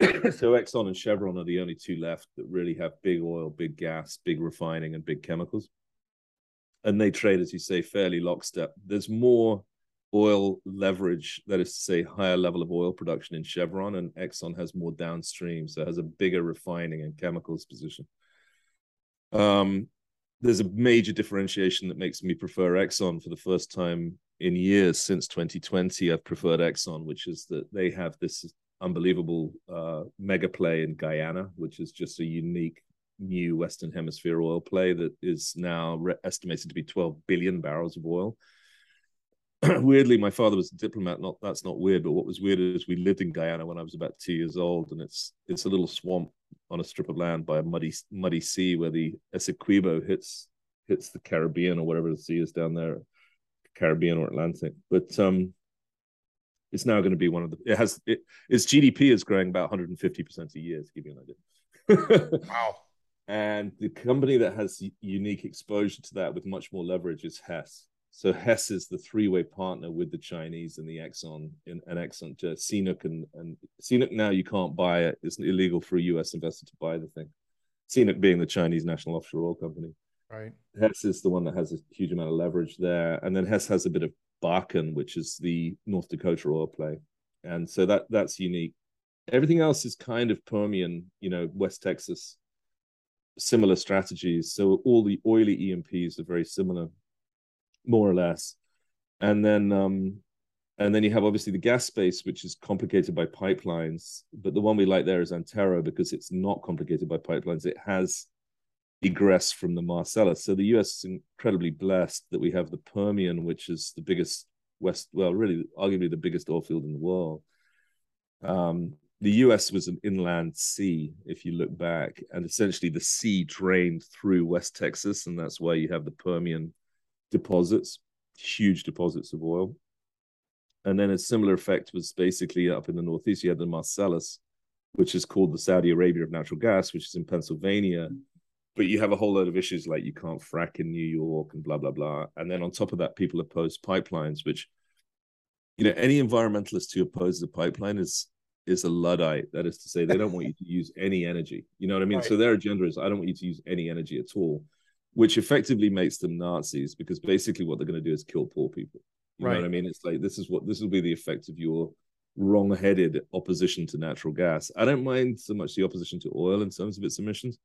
So exxon and chevron are the only two left that really have big oil big gas big refining and big chemicals. And they trade as you say fairly lockstep. There's more oil leverage, that is to say, higher level of oil production in Chevron, and Exxon has more downstream, so has a bigger refining and chemicals position. Um, there's a major differentiation that makes me prefer Exxon for the first time in years since 2020. I've preferred Exxon, which is that they have this unbelievable uh, mega play in Guyana, which is just a unique new Western Hemisphere oil play that is now re- estimated to be 12 billion barrels of oil. weirdly, my father was a diplomat. Not that's not weird, but what was weird is we lived in Guyana when I was about two years old, and it's it's a little swamp on a strip of land by a muddy muddy sea where the Essequibo hits hits the Caribbean or whatever the sea is down there, Caribbean or Atlantic. But um, it's now going to be one of the. It has it, its GDP is growing about 150 percent a year. To give you an idea. wow. And the company that has unique exposure to that with much more leverage is Hess. So Hess is the three-way partner with the Chinese and the Exxon and, and Exxon uh, to CNOOC and, and CNOOC now you can't buy it. It's illegal for a US investor to buy the thing. CNOOC being the Chinese national offshore oil company. Right. Hess is the one that has a huge amount of leverage there. And then Hess has a bit of Bakken, which is the North Dakota oil play. And so that that's unique. Everything else is kind of Permian, you know, West Texas, similar strategies. So all the oily E&Ps are very similar more or less. And then um, and then you have obviously the gas space, which is complicated by pipelines. But the one we like there is Antero because it's not complicated by pipelines. It has egress from the Marcellus. So the US is incredibly blessed that we have the Permian, which is the biggest west, well, really, arguably the biggest oil field in the world. Um, the US was an inland sea, if you look back, and essentially the sea drained through West Texas, and that's why you have the Permian deposits, huge deposits of oil. And then a similar effect was basically up in the Northeast. You had the Marcellus, which is called the Saudi Arabia of natural gas, which is in Pennsylvania. But you have a whole load of issues like you can't frack in New York and blah, blah, blah. And then on top of that, people oppose pipelines, which, you know, any environmentalist who opposes a pipeline is is a Luddite. That is to say, they don't want you to use any energy. You know what I mean? Right. So their agenda is I don't want you to use any energy at all which effectively makes them Nazis because basically what they're going to do is kill poor people. You right. know what I mean? It's like this is what this will be the effect of your wrong-headed opposition to natural gas. I don't mind so much the opposition to oil in terms of its emissions,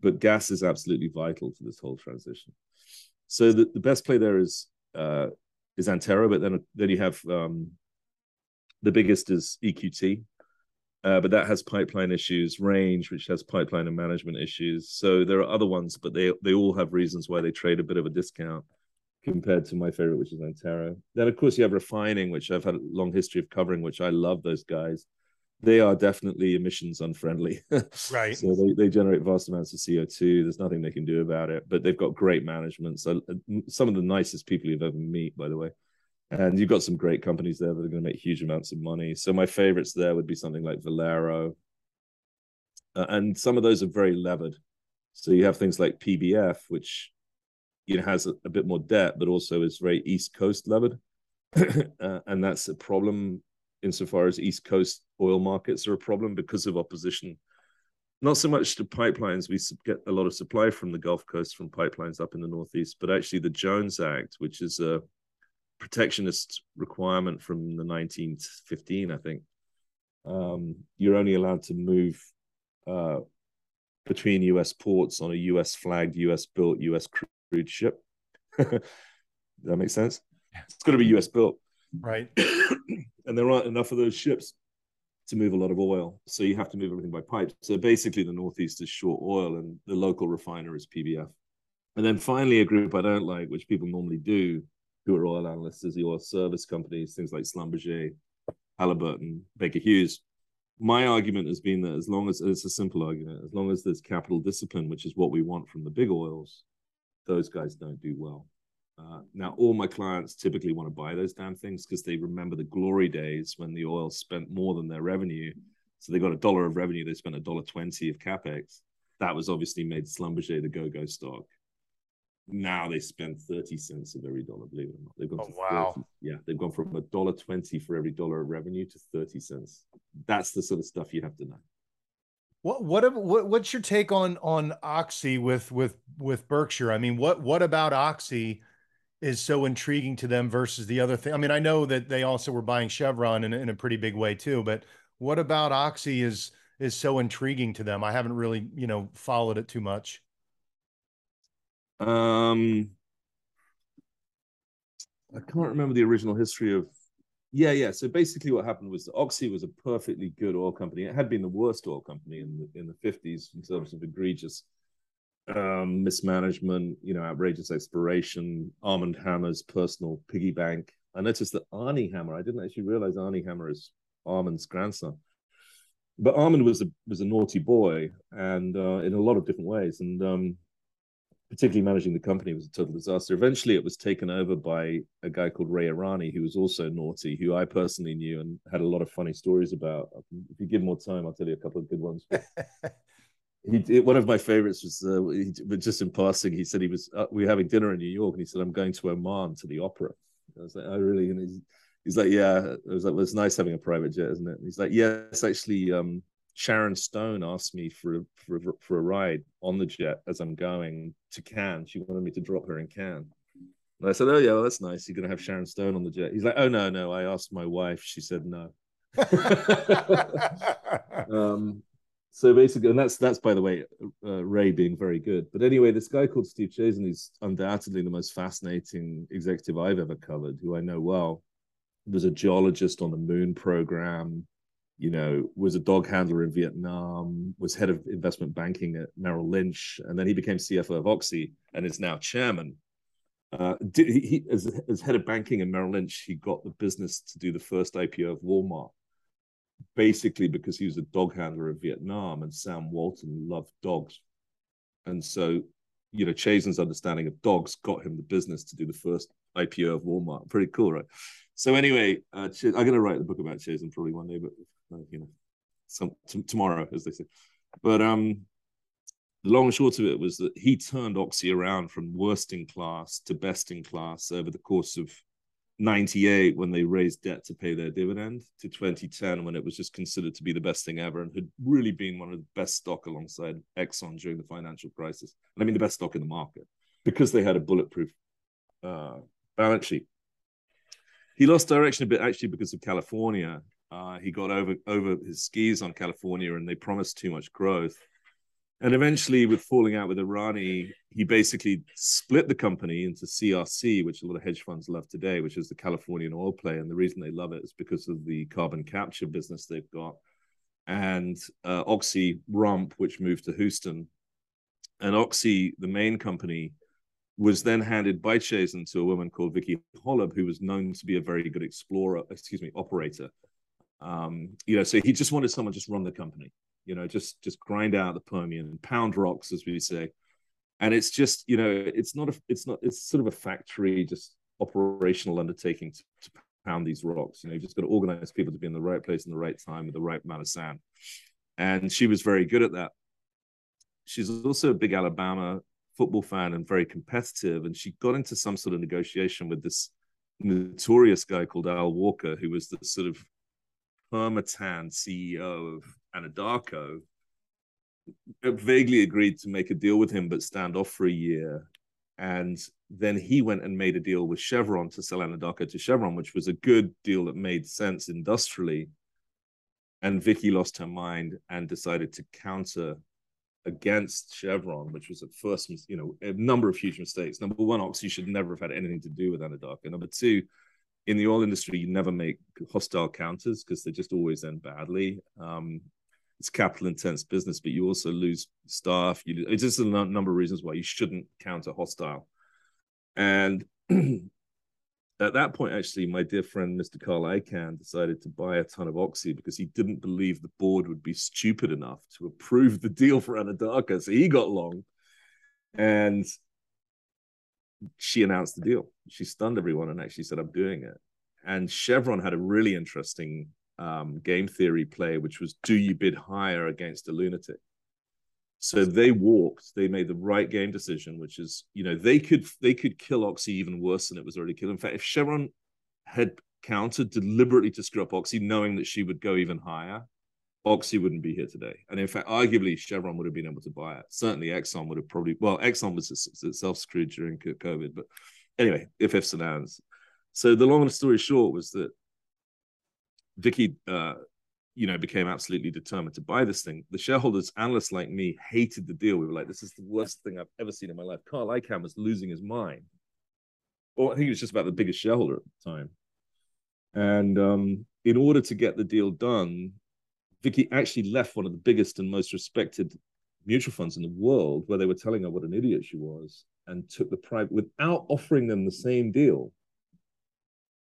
but gas is absolutely vital to this whole transition. So the, the best play there is uh, is Antero, but then then you have um, the biggest is EQT, uh, but that has pipeline issues. Range, which has pipeline and management issues. So there are other ones, but they they all have reasons why they trade a bit of a discount compared to my favorite, which is Antero. Then of course you have refining, which I've had a long history of covering, which I love those guys. They are definitely emissions unfriendly. right. So they, they generate vast amounts of CO2. There's nothing they can do about it, but they've got great management. So uh, some of the nicest people you've ever meet, by the way. And you've got some great companies there that are going to make huge amounts of money. So my favorites there would be something like Valero. Uh, and some of those are very levered. So you have things like PBF, which you know has a, a bit more debt, but also is very East Coast levered, uh, and that's a problem insofar as East Coast oil markets are a problem because of opposition. Not so much to pipelines, we get a lot of supply from the Gulf Coast from pipelines up in the Northeast, but actually the Jones Act, which is a protectionist requirement from the 1915, I think. Um, you're only allowed to move uh, between US ports on a US flagged, US built, US crewed ship. Does that make sense? It's got to be US built. Right. and there aren't enough of those ships to move a lot of oil. So you have to move everything by pipe. So basically, the Northeast is short oil, and the local refiner is PBF. And then finally, a group I don't like, which people normally do, who are oil analysts, is the oil service companies, things like Schlumberger, Halliburton, Baker Hughes. My argument has been that as long as it's a simple argument, as long as there's capital discipline, which is what we want from the big oils, those guys don't do well. Uh, now, all my clients typically want to buy those damn things because they remember the glory days when the oil spent more than their revenue. So they got a dollar of revenue, they spent a dollar twenty of capex. That was obviously made Schlumberger the go-go stock. Now they spend thirty cents of every dollar. Believe it or not, they've gone. Oh, wow. 30, yeah, they've gone from a dollar twenty for every dollar of revenue to thirty cents. That's the sort of stuff you have to know. What what what what's your take on on Oxy with with with Berkshire? I mean, what what about Oxy is so intriguing to them versus the other thing? I mean, I know that they also were buying Chevron in, in a pretty big way too, but what about Oxy is is so intriguing to them? I haven't really you know followed it too much. Um, I can't remember the original history of yeah, yeah. So basically, what happened was Oxy was a perfectly good oil company. It had been the worst oil company in the in the fifties in terms of egregious um, mismanagement, you know, outrageous exploration, Armand Hammer's personal piggy bank. I noticed that Armie Hammer. I didn't actually realize Armie Hammer is Armand's grandson. But Armand was a was a naughty boy, and uh, in a lot of different ways. And um, particularly managing the company was a total disaster. Eventually, it was taken over by a guy called Ray Irani, who was also naughty, who I personally knew and had a lot of funny stories about. If you give more time, I'll tell you a couple of good ones. he one of my favorites was uh, he, just in passing. He said he was uh, we were having dinner in New York, and he said, "I'm going to Oman to the opera." I was like, "I really?" And he's, he's like, "Yeah." I was like, well, "It's nice having a private jet, isn't it?" And he's like, "Yes, actually." Um, Sharon Stone asked me for for for a ride on the jet as I'm going to Cannes. She wanted me to drop her in Cannes. And I said, "Oh yeah, well, that's nice. You're gonna have Sharon Stone on the jet." He's like, "Oh no, no." I asked my wife. She said no. um, so basically, and that's that's by the way, uh, Ray being very good. But anyway, this guy called Steve Chazen is undoubtedly the most fascinating executive I've ever covered, who I know well. He Was a geologist on the moon program you know, was a dog handler in Vietnam, was head of investment banking at Merrill Lynch, and then he became CFO of Oxy and is now chairman. Uh, did, he, he as, as head of banking in Merrill Lynch, he got the business to do the first IPO of Walmart, basically because he was a dog handler in Vietnam, and Sam Walton loved dogs, and so you know Chazen's understanding of dogs got him the business to do the first IPO of Walmart. Pretty cool, right? So anyway, uh, I'm going to write the book about Chazen probably one day, but you know, some t- tomorrow, as they say. But um, the long and short of it was that he turned Oxy around from worst in class to best in class over the course of 98 when they raised debt to pay their dividend to 2010 when it was just considered to be the best thing ever and had really been one of the best stock alongside Exxon during the financial crisis. And I mean the best stock in the market because they had a bulletproof uh, balance sheet. He lost direction a bit actually because of California Uh, he got over over his skis on California, and they promised too much growth. And eventually, with falling out with Irani, he basically split the company into CRC, which a lot of hedge funds love today, which is the Californian oil play. And the reason they love it is because of the carbon capture business they've got, and uh, Oxy Rump, which moved to Houston. And Oxy, the main company, was then handed by Chazen to a woman called Vicki Hollub, who was known to be a very good explorer, excuse me, operator. Um, you know, so he just wanted someone just run the company you know, just just grind out the Permian and pound rocks, as we say. And it's just, you know, it's not a, it's not, it's sort of a factory, just operational undertaking to, to pound these rocks. You know, you've just got to organize people to be in the right place in the right time with the right amount of sand. And she was very good at that. She's also a big Alabama football fan and very competitive. And she got into some sort of negotiation with this notorious guy called Al Walker, who was the sort of Permatan CEO of Anadarko, vaguely agreed to make a deal with him, but stand off for a year. And then he went and made a deal with Chevron to sell Anadarko to Chevron, which was a good deal that made sense industrially. And Vicki lost her mind and decided to counter against Chevron, which was at first, you know, a number of huge mistakes. Number one, Oxy should never have had anything to do with Anadarko. Number two, in the oil industry, you never make hostile counters because they just always end badly. Um, it's capital intense business, but you also lose staff. You it's just a number of reasons why you shouldn't counter hostile. And at that point, actually, my dear friend Mr. Carl Icahn decided to buy a ton of Oxy because he didn't believe the board would be stupid enough to approve the deal for Anadarko. So he got long, and she announced the deal. She stunned everyone and actually said, "I'm doing it." And Chevron had a really interesting um, game theory play, which was do you bid higher against a lunatic? So they walked. They made the right game decision, which is you know they could they could kill Oxy even worse than it was already killed. In fact, if Chevron had countered deliberately to screw up Oxy, knowing that she would go even higher, Oxy wouldn't be here today. And in fact, arguably Chevron would have been able to buy it. Certainly, Exxon would have probably. Well, Exxon was itself screwed during COVID, but anyway, if ifs and ands. So the long and story short was that Vicki, uh, you know, became absolutely determined to buy this thing. The shareholders, analysts like me, hated the deal. We were like, "This is the worst thing I've ever seen in my life." Carl Icahn was losing his mind. Well, I think he was just about the biggest shareholder at the time. And um, in order to get the deal done, Vicki actually left one of the biggest and most respected mutual funds in the world, where they were telling her what an idiot she was, and took the private without offering them the same deal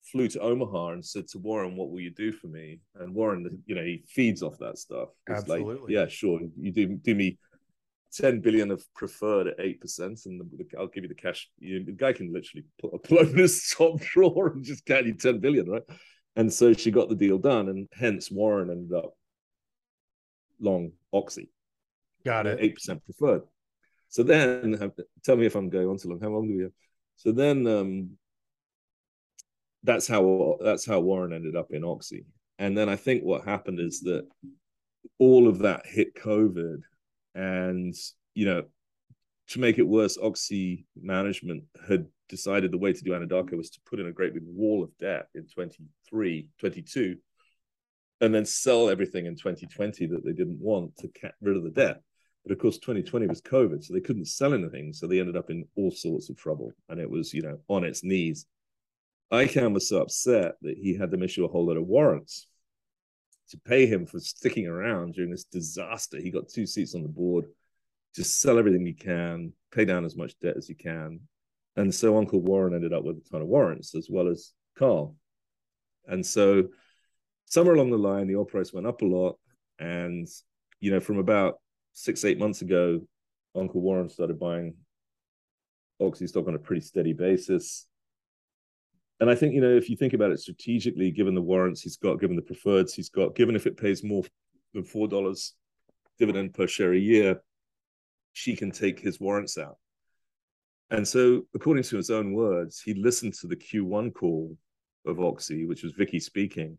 flew to Omaha and said to Warren, "What will you do for me?" And Warren, you know, he feeds off that stuff. It's Absolutely. Like, yeah, sure. You do do me ten billion of preferred at eight percent, and the, I'll give you the cash. You, the guy can literally put a plug in his top drawer and just get you ten billion, right? And so she got the deal done, and hence Warren ended up long Oxy. Got it. Eight percent preferred. So then, tell me if I'm going on too long. How long do we have? So then, um, that's how that's how Warren ended up in Oxy. And then I think what happened is that all of that hit COVID, and you know, to make it worse, Oxy management had decided the way to do Anadarko was to put in a great big wall of debt in 23, 22, and then sell everything in 2020 that they didn't want to get rid of the debt. But of course, 2020 was COVID, so they couldn't sell anything. So they ended up in all sorts of trouble, and it was, you know, on its knees. Icahn was so upset that he had them issue a whole lot of warrants to pay him for sticking around during this disaster. He got two seats on the board, just sell everything you can, pay down as much debt as you can. And so Uncle Warren ended up with a ton of warrants as well as Carl. And so somewhere along the line, the oil price went up a lot. And, you know, from about six, eight months ago, Uncle Warren started buying Oxy stock on a pretty steady basis and I think you know if you think about it strategically, given the warrants he's got, given the preferreds he's got, given if it pays more than four dollars dividend per share a year, she can take his warrants out. And so, according to his own words, he listened to the Q1 call of Oxy, which was Vicki speaking,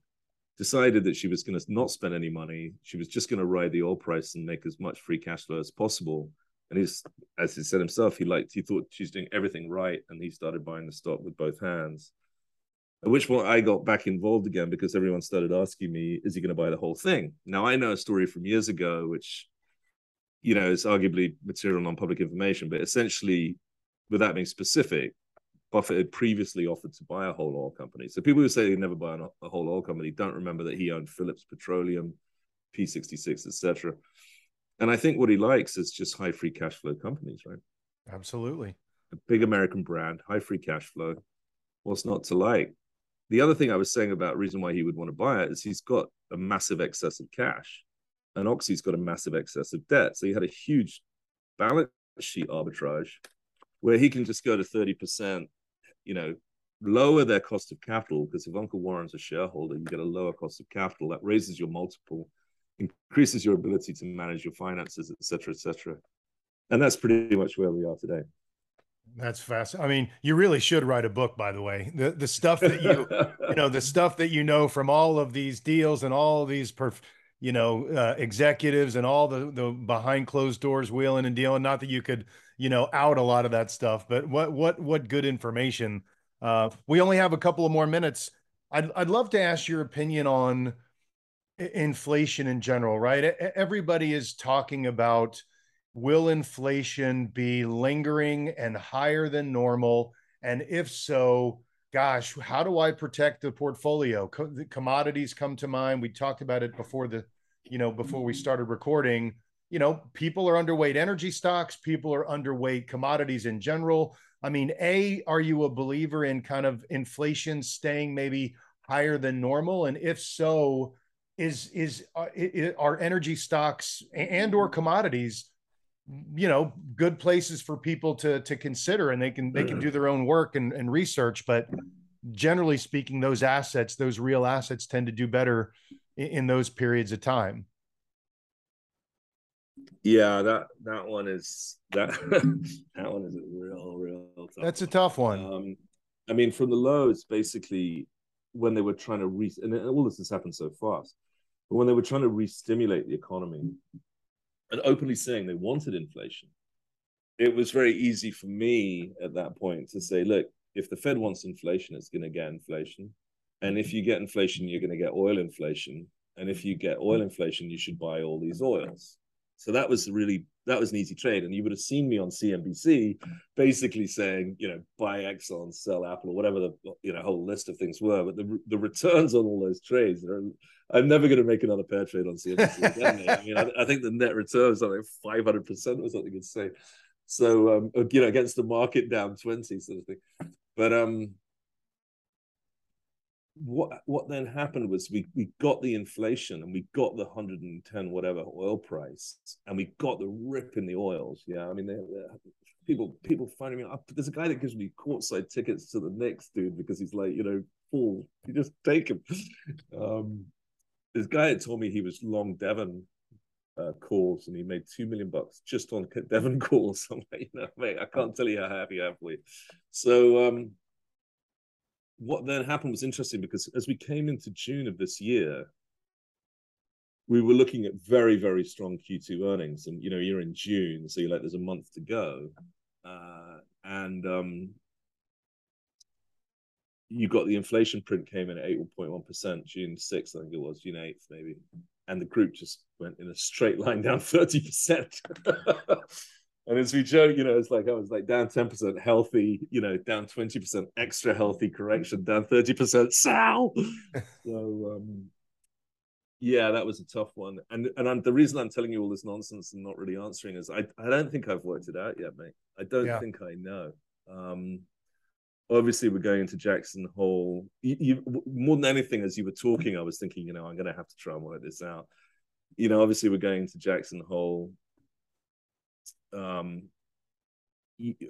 decided that she was going to not spend any money. She was just going to ride the oil price and make as much free cash flow as possible. And he's, as he said himself, he liked, he thought she's doing everything right, and he started buying the stock with both hands. At which point I got back involved again because everyone started asking me, is he going to buy the whole thing? Now I know a story from years ago, which, you know, is arguably material non-public information, but essentially, without being specific, Buffett had previously offered to buy a whole oil company. So people who say they'd never buy a whole oil company don't remember that he owned Phillips Petroleum, P66, etc. And I think what he likes is just high free cash flow companies, right? Absolutely. A big American brand, high free cash flow. What's not to like? The other thing I was saying about reason why he would want to buy it is he's got a massive excess of cash, and Oxy's got a massive excess of debt. So he had a huge balance sheet arbitrage where he can just go to 30% you know, lower their cost of capital because if Uncle Warren's a shareholder, you get a lower cost of capital that raises your multiple, increases your ability to manage your finances, et cetera, et cetera. And that's pretty much where we are today. That's fast. I mean, you really should write a book, by the way. The the stuff that you you know, the stuff that you know from all of these deals and all these perf- you know, uh, executives and all the the behind closed doors wheeling and dealing. Not that you could you know out a lot of that stuff but what what what good information? Uh we only have a couple of more minutes. I'd, I'd love to ask your opinion on inflation in general right? Everybody is talking about will inflation be lingering and higher than normal? And if so gosh how do i protect the portfolio? Co- the commodities come to mind. We talked about it before the you know before we started recording you know, people are underweight energy stocks, people are underweight commodities in general. I mean, A, are you a believer in kind of inflation staying maybe higher than normal? And if so, is is uh, are energy stocks and or commodities you know good places for people to to consider and they can they can do their own work and, and research but generally speaking those assets those real assets tend to do better in, in those periods of time yeah, that that one is that that one is a real, real tough. That's a tough one. Um, I mean, from the lows, basically, when they were trying to re and all this has happened so fast, but when they were trying to re-stimulate the economy and openly saying they wanted inflation, it was very easy for me at that point to say, look, if the Fed wants inflation, it's going to get inflation, and if you get inflation, you're going to get oil inflation, and if you get oil inflation, you should buy all these oils so that was really that was an easy trade. And you would have seen me on CNBC basically saying, you know, buy Exxon, sell Apple, or whatever the you know whole list of things were. But the the returns on all those trades are I'm never going to make another pair trade on CNBC again. I mean, I, I, think the net return is like 500 percent or something insane. So um, you know, against the market down 20 sort of thing. But um, what what then happened was we we got the inflation and we got the 110 whatever oil price and we got the rip in the oils yeah? I mean they, people people finding me up there's a guy that gives me courtside tickets to the next dude because he's like you know fool you just take him. Um this guy had told me he was long devon uh, calls and he made two million bucks just on devon calls. I'm like you know mate i can't tell you how happy i am so um what then happened was interesting because as we came into June of this year, we were looking at very, very strong Q2 earnings. And, you know, you're in June, so you're like, there's a month to go. Uh, and um, you got the inflation print came in at 8.1%, June 6th, I think it was, June 8th, maybe. And the group just went in a straight line down 30%. And as we joke, you know, it's like I was like down 10% healthy, you know, down 20% extra healthy correction, down 30% Sal. so um yeah, that was a tough one. And and I'm, the reason I'm telling you all this nonsense and not really answering is I, I don't think I've worked it out yet, mate. I don't yeah. think I know. Um obviously we're going into Jackson Hole. You, you, more than anything, as you were talking, I was thinking, you know, I'm gonna have to try and work this out. You know, obviously we're going to Jackson Hole um,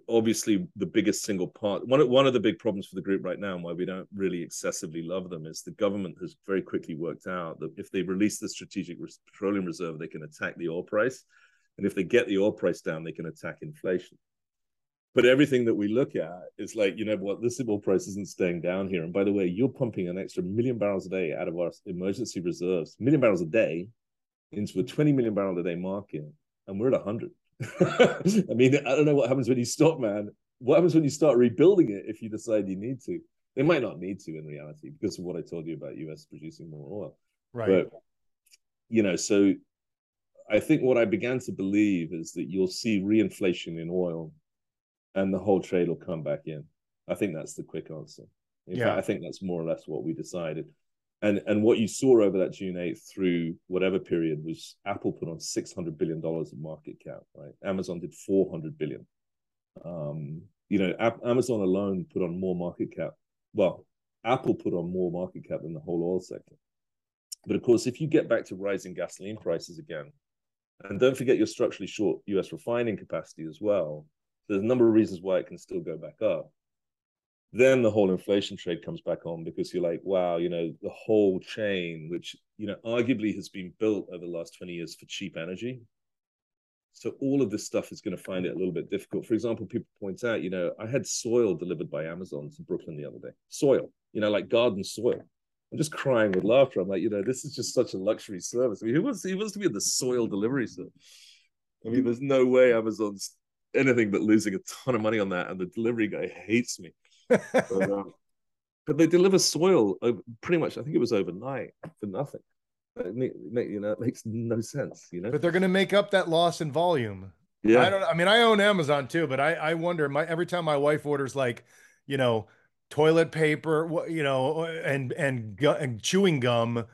obviously the biggest single part one, one of the big problems for the group right now and why we don't really excessively love them is the government has very quickly worked out that if they release the strategic petroleum reserve they can attack the oil price. And if they get the oil price down they can attack inflation. But everything that we look at is like you know what this oil price isn't staying down here. And by the way you're pumping an extra million barrels a day out of our emergency reserves million barrels a day into a 20 million barrel a day market and we're at 100 I mean, I don't know what happens when you stop, man. What happens when you start rebuilding it if you decide you need to? They might not need to in reality because of what I told you about US producing more oil. Right. But you know, so I think what I began to believe is that you'll see reinflation in oil and the whole trade will come back in. I think that's the quick answer. In Yeah. fact, I think that's more or less what we decided. And and what you saw over that June 8th through whatever period was Apple put on $600 billion of market cap, right? Amazon did 400 billion. Um, you know, App- Amazon alone put on more market cap. Well, Apple put on more market cap than the whole oil sector. But of course, if you get back to rising gasoline prices again, and don't forget you're structurally short US refining capacity as well, there's a number of reasons why it can still go back up. Then the whole inflation trade comes back on because you're like, wow, you know, the whole chain, which, you know, arguably has been built over the last 20 years for cheap energy. So all of this stuff is going to find it a little bit difficult. For example, people point out, you know, I had soil delivered by Amazon to Brooklyn the other day. Soil, you know, like garden soil. I'm just crying with laughter. I'm like, you know, this is just such a luxury service. I mean, who wants who wants to be in the soil delivery service? I mean, there's no way Amazon's anything but losing a ton of money on that, and the delivery guy hates me. But, um, but they deliver soil over, pretty much. I think it was overnight for nothing. It make, make- you know, it makes no sense. You know, but they're going to make up that loss in volume. yeah, I don't. I mean, I own Amazon too, but I I wonder. My every time my wife orders like, you know, toilet paper, you know, and and, and chewing gum,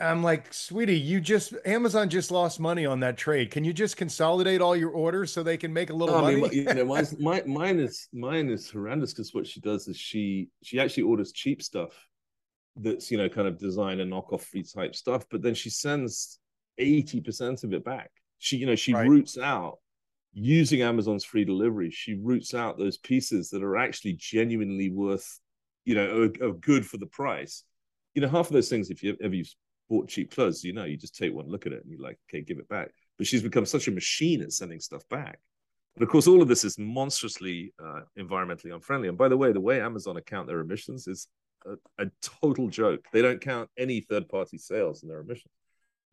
I'm like, sweetie, you just Amazon just lost money on that trade. Can you just consolidate all your orders so they can make a little No, I money? mean, you know, mine's, my, mine is mine is horrendous because what she does is she she actually orders cheap stuff that's you know kind of design and knockoff free type stuff, but then she sends eighty percent of it back. She you know she Right. roots out using Amazon's free delivery. She roots out those pieces that are actually genuinely worth you know are, are good for the price. You know, half of those things, if you ever you've bought cheap clothes, you know, you just take one look at it and you're like, okay, give it back. But she's become such a machine at sending stuff back. But of course, all of this is monstrously uh, environmentally unfriendly. And by the way, the way Amazon account their emissions is a, a total joke. They don't count any third-party sales in their emissions.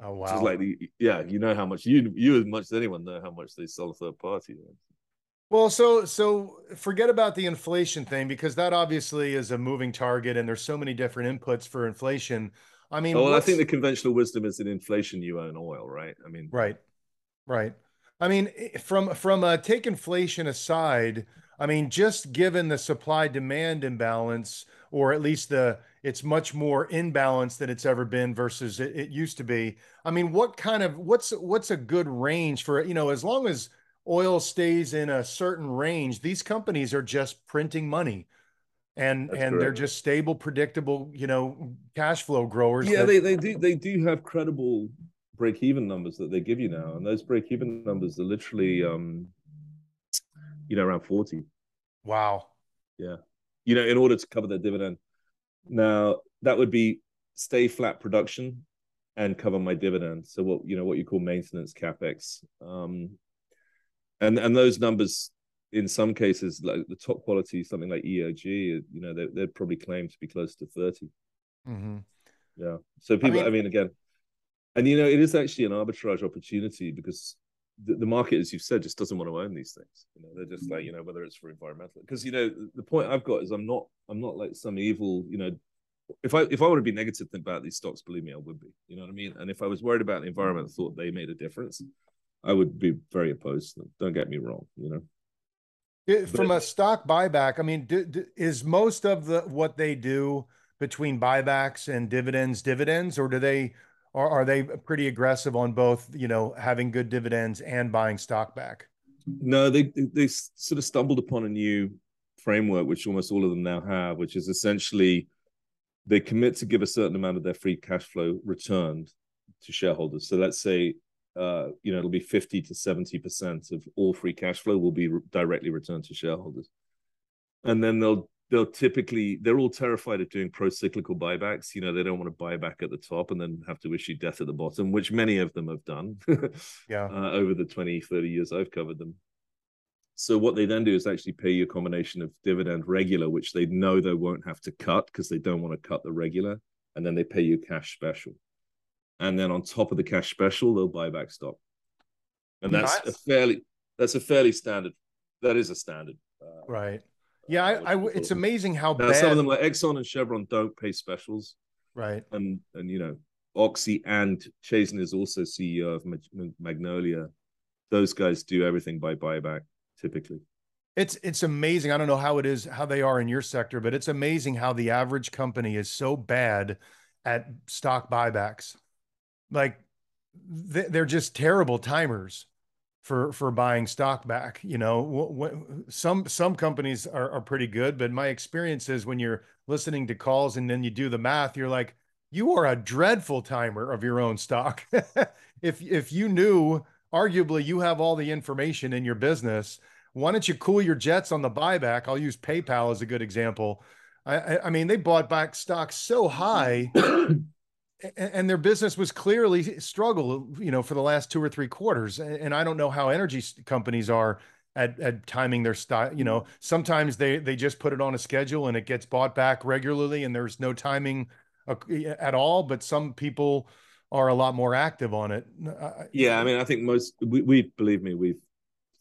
Oh wow. like the yeah, you know how much you you as much as anyone know how much they sell third party. Well, so so forget about the inflation thing because that obviously is a moving target, and there's so many different inputs for inflation. I mean, Oh, well, I think the conventional wisdom is in inflation you own oil, right? I mean, Right. Right. I mean, from from uh, take inflation aside, I mean, just given the supply demand imbalance, or at least the it's much more imbalanced than it's ever been versus it, it used to be. I mean, what kind of what's what's a good range for you know as long as oil stays in a certain range, these companies are just printing money. And That's and they're just stable, predictable, you know, cash flow growers. yeah, that- they, they do they do have credible break even numbers that they give you now, and those break even numbers are literally um, you know, around forty. wow. Yeah, you know, in order to cover their dividend. Now that would be stay flat production and cover my dividend. So what you know, what you call maintenance capex, um, and and those numbers in some cases, like the top quality, something like EOG, you know, they, they'd probably claim to be close to thirty. hmm Yeah. So people, I mean- mean, again, and you know, it is actually an arbitrage opportunity because the, the market, as you've said, just doesn't want to own these things. You know, they're just like, you know, whether it's for environmental, because you know, the point I've got is I'm not, I'm not like some evil, you know. If I if I were to be negative about these stocks, believe me, I would be. You know what I mean? And if I was worried about the environment, thought they made a difference, I would be very opposed to them. Don't get me wrong. You know. It- From a stock buyback, I mean, do, do- is most of the what they do between buybacks and dividends dividends, or do they are are they pretty aggressive on both? You know, having good dividends and buying stock back. No, they they sort of stumbled upon a new framework, which almost all of them now have, which is essentially they commit to give a certain amount of their free cash flow returned to shareholders. So let's say, uh, you know, it'll be fifty to seventy percent of all free cash flow will be re- directly returned to shareholders, and then they'll they'll typically they're all terrified of doing pro-cyclical buybacks. You know, they don't want to buy back at the top and then have to issue death at the bottom, which many of them have done. Yeah. uh, over the 20, 30 years I've covered them. So what they then do is actually pay you a combination of dividend regular, which they know they won't have to cut because they don't want to cut the regular, and then they pay you cash special. And then on top of the cash special, they'll buy back stock. And that's a fairly that's a fairly standard. That is a standard. Uh, Right. Yeah, I, I, it's amazing how now, bad some of them like Exxon and Chevron don't pay specials, right? And and you know Oxy and Chazen is also CEO of Magnolia. Those guys do everything by buyback typically. It's it's amazing. I don't know how it is how they are in your sector, but it's amazing how the average company is so bad at stock buybacks. Like they're just terrible timers for for buying stock back. You know, some some companies are, are pretty good, but my experience is when you're listening to calls and then you do the math, you're like, you are a dreadful timer of your own stock. if if you knew, arguably, you have all the information in your business. Why don't you cool your jets on the buyback? I'll use PayPal as a good example. I, I mean, they bought back stock so high and their business was clearly struggle, you know, for the last two or three quarters. And I don't know how energy companies are at, at timing their stock. You know, sometimes they they just put it on a schedule and it gets bought back regularly, and there's no timing uh, at all. But some people are a lot more active on it. Yeah, I mean, I think most we, we believe me, we've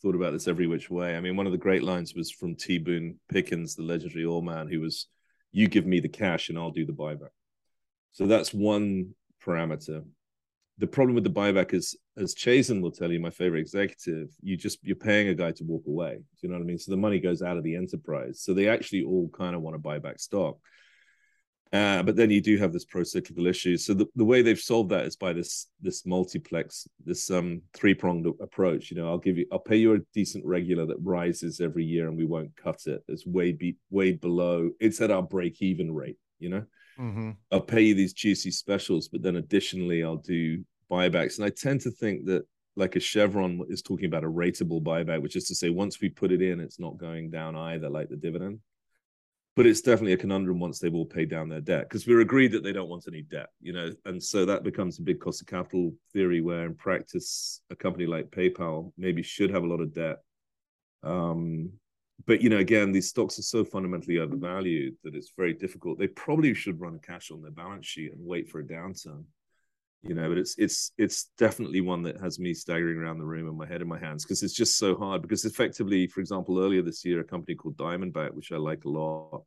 thought about this every which way. I mean, one of the great lines was from T. Boone Pickens, the legendary oil man, who was, "You give me the cash and I'll do the buyback." So that's one parameter. The problem with the buyback is, as Chazen will tell you, my favorite executive, you just you're paying a guy to walk away. Do you know what I mean? So the money goes out of the enterprise. So they actually all kind of want to buy back stock. Uh, but then you do have this pro-cyclical issue. So the, the way they've solved that is by this this multiplex, this um three-pronged approach. You know, I'll give you, I'll pay you a decent regular that rises every year, and we won't cut it. It's way be way below. It's at our break-even rate. You know, Mm-hmm. I'll pay you these juicy specials, but then additionally, I'll do buybacks. And I tend to think that like a Chevron is talking about a rateable buyback, which is to say, once we put it in, it's not going down either, like the dividend. But it's definitely a conundrum once they've all paid down their debt because we're agreed that they don't want any debt, you know. And so that becomes a big cost of capital theory where, in practice, a company like PayPal maybe should have a lot of debt um, but you know, again, these stocks are so fundamentally overvalued that it's very difficult. They probably should run cash on their balance sheet and wait for a downturn. You know, but it's it's it's definitely one that has me staggering around the room and my head in my hands because it's just so hard. Because effectively, for example, earlier this year, a company called Diamondback, which I like a lot,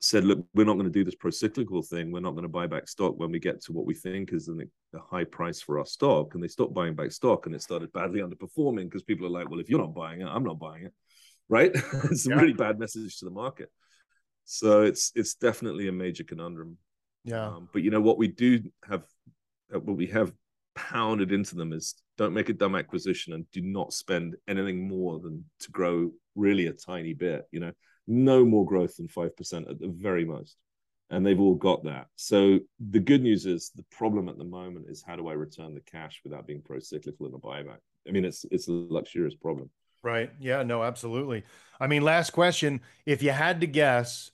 said, "Look, we're not going to do this pro-cyclical thing. We're not going to buy back stock when we get to what we think is the high price for our stock." And they stopped buying back stock, and it started badly underperforming because people are like, "Well, if you're not buying it, I'm not buying it." Right? it's yeah. a really bad message to the market. So it's it's definitely a major conundrum. Yeah. Um, but you know what we do have, uh, what we have pounded into them is don't make a dumb acquisition and do not spend anything more than to grow really a tiny bit. You know, no more growth than five percent at the very most. And they've all got that. So the good news is the problem at the moment is how do I return the cash without being pro-cyclical in a buyback? I mean, it's it's a luxurious problem. Right. Yeah, no, absolutely. I mean, last question. If you had to guess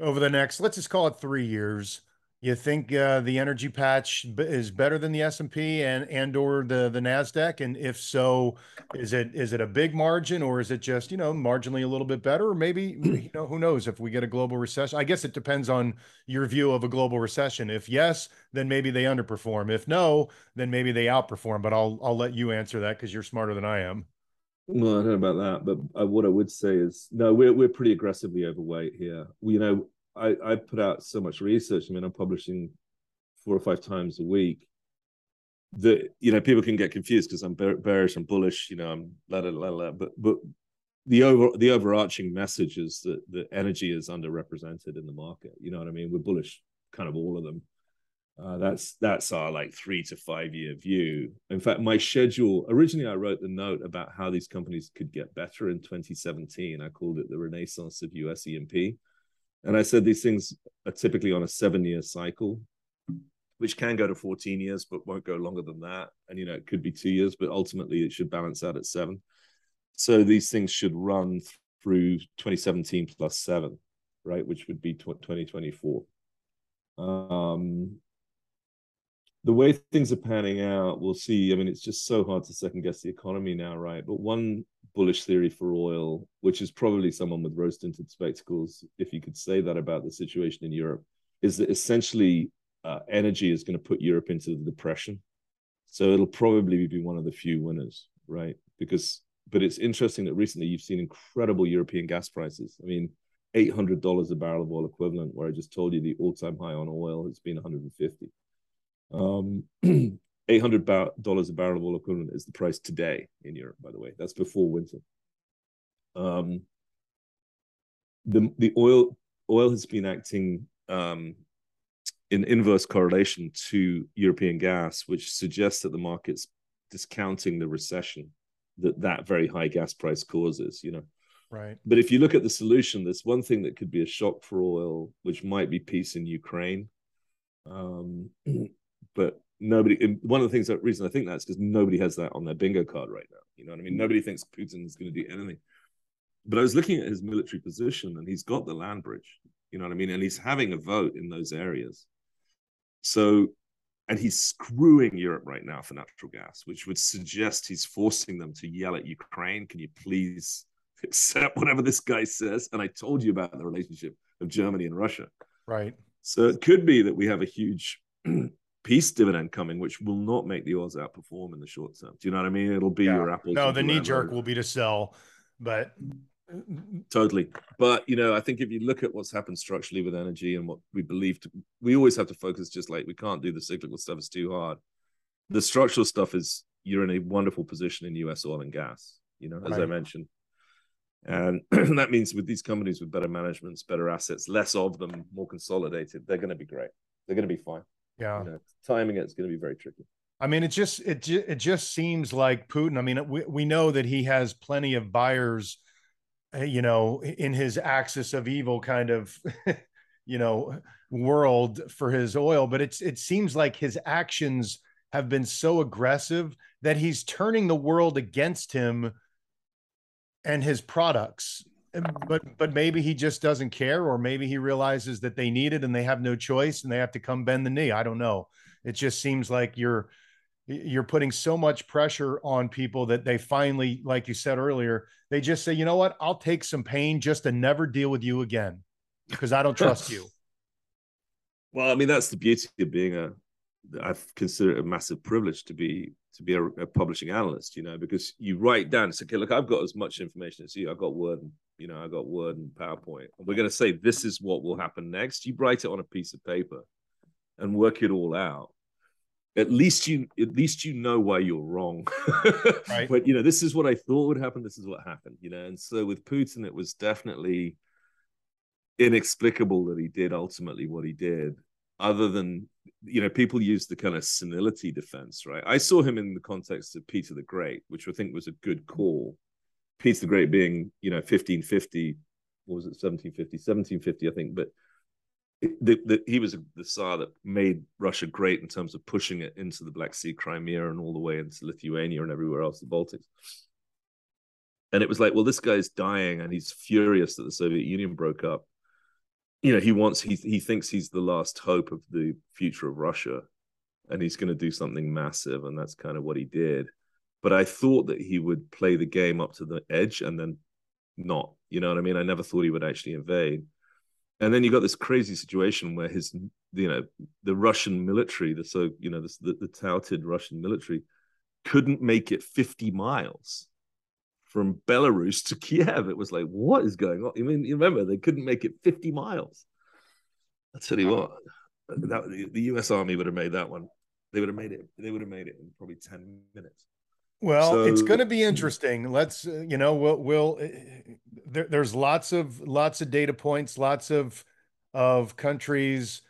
over the next, let's just call it three years, you think uh, the energy patch is better than the S&P and and or the the Nasdaq and if so is it is it a big margin or is it just you know marginally a little bit better or maybe you know who knows if we get a global recession I guess it depends on your view of a global recession if yes then maybe they underperform if no then maybe they outperform but I'll I'll let you answer that cuz you're smarter than I am well, I don't know about that, but uh, what I would say is no, we're we're pretty aggressively overweight here. We, you know, I I put out so much research. I mean, I'm publishing four or five times a week. That you know, people can get confused because I'm bearish and bullish. You know, I'm la la la la. But but the over the overarching message is that the energy is underrepresented in the market. You know what I mean? We're bullish, kind of all of them. Uh, that's that's our like three to five year view. In fact, my schedule originally I wrote the note about how these companies could get better in 2017. I called it the renaissance of US E&P, and I said these things are typically on a seven year cycle, which can go to 14 years, but won't go longer than that. And you know it could be two years, but ultimately it should balance out at seven. So these things should run through 2017 plus seven, right, which would be 2024. Um, the way things are panning out, we'll see. I mean, it's just so hard to second guess the economy now, right? But one bullish theory for oil, which is probably someone with rose tinted spectacles, if you could say that about the situation in Europe, is that essentially uh, energy is going to put Europe into the depression. So it'll probably be one of the few winners, right? Because but it's interesting that recently you've seen incredible European gas prices. I mean, eight hundred dollars a barrel of oil equivalent, where I just told you the all-time high on oil has been one hundred and fifty. Um, eight hundred dollars a barrel of oil equivalent is the price today in Europe. By the way, that's before winter. Um, the the oil oil has been acting um, in inverse correlation to European gas, which suggests that the market's discounting the recession that that very high gas price causes. You know, right? But if you look at the solution, there's one thing that could be a shock for oil, which might be peace in Ukraine. Um, but nobody. One of the things that reason I think that's because nobody has that on their bingo card right now. You know what I mean? Mm. Nobody thinks Putin is going to do anything. But I was looking at his military position, and he's got the land bridge. You know what I mean? And he's having a vote in those areas. So, and he's screwing Europe right now for natural gas, which would suggest he's forcing them to yell at Ukraine, can you please accept whatever this guy says? And I told you about the relationship of Germany and Russia. Right. So it could be that we have a huge peace dividend coming, which will not make the oils outperform in the short term. Do you know what I mean? It'll be yeah. your apples. No, the knee jerk will be to sell, but totally but you know i think if you look at what's happened structurally with energy and what we believe to, we always have to focus just like we can't do the cyclical stuff it's too hard the structural stuff is you're in a wonderful position in us oil and gas you know as right. i mentioned and that means with these companies with better managements better assets less of them more consolidated they're going to be great they're going to be fine yeah you know, timing it's going to be very tricky I mean, it just it it just seems like Putin. I mean, we we know that he has plenty of buyers Eh, you know, in his axis of evil kind of, you know, world for his oil. But it's it seems like his actions have been so aggressive that he's turning the world against him and his products. But but maybe he just doesn't care, or maybe he realizes that they need it and they have no choice and they have to come bend the knee. I don't know. It just seems like you're you're putting so much pressure on people that they finally like you said earlier they just say you know what i'll take some pain just to never deal with you again because i don't trust you well i mean that's the beauty of being a i've considered it a massive privilege to be to be a, a publishing analyst you know because you write down so okay look i've got as much information as you. I've got word and you know i got word and powerpoint. And we're going to say this is what will happen next. You write it on a piece of paper and work it all out. At least you at least you know why you're wrong. Right. but you know this is what i thought would happen this is what happened you know? And so with putin it was definitely inexplicable that he did ultimately what he did other than you know people use the kind of senility defense right i saw him in the context of peter the great which i think was a good call peter the great being you know 1550 what was it 1750 1750 i think but the, the, he was the Tsar that made Russia great in terms of pushing it into the Black Sea, Crimea, and all the way into Lithuania and everywhere else, the Baltics. And it was like, well, this guy's dying, and he's furious that the Soviet Union broke up. You know, he wants he he thinks he's the last hope of the future of Russia, and he's going to do something massive, and that's kind of what he did. But I thought that he would play the game up to the edge and then not. You know what I mean? I never thought he would actually invade and then you got this crazy situation where his you know the russian military the so you know the, the, the touted russian military couldn't make it 50 miles from belarus to kiev. It was like what is going on? I mean you remember they couldn't make it 50 miles. I tell you what that, the, the us army would have made that one. They would have made it they would have made it in probably 10 minutes. Well, so, it's going to be interesting. Let's, uh, you know, we'll, we'll uh, there, there's lots of lots of data points, lots of of countries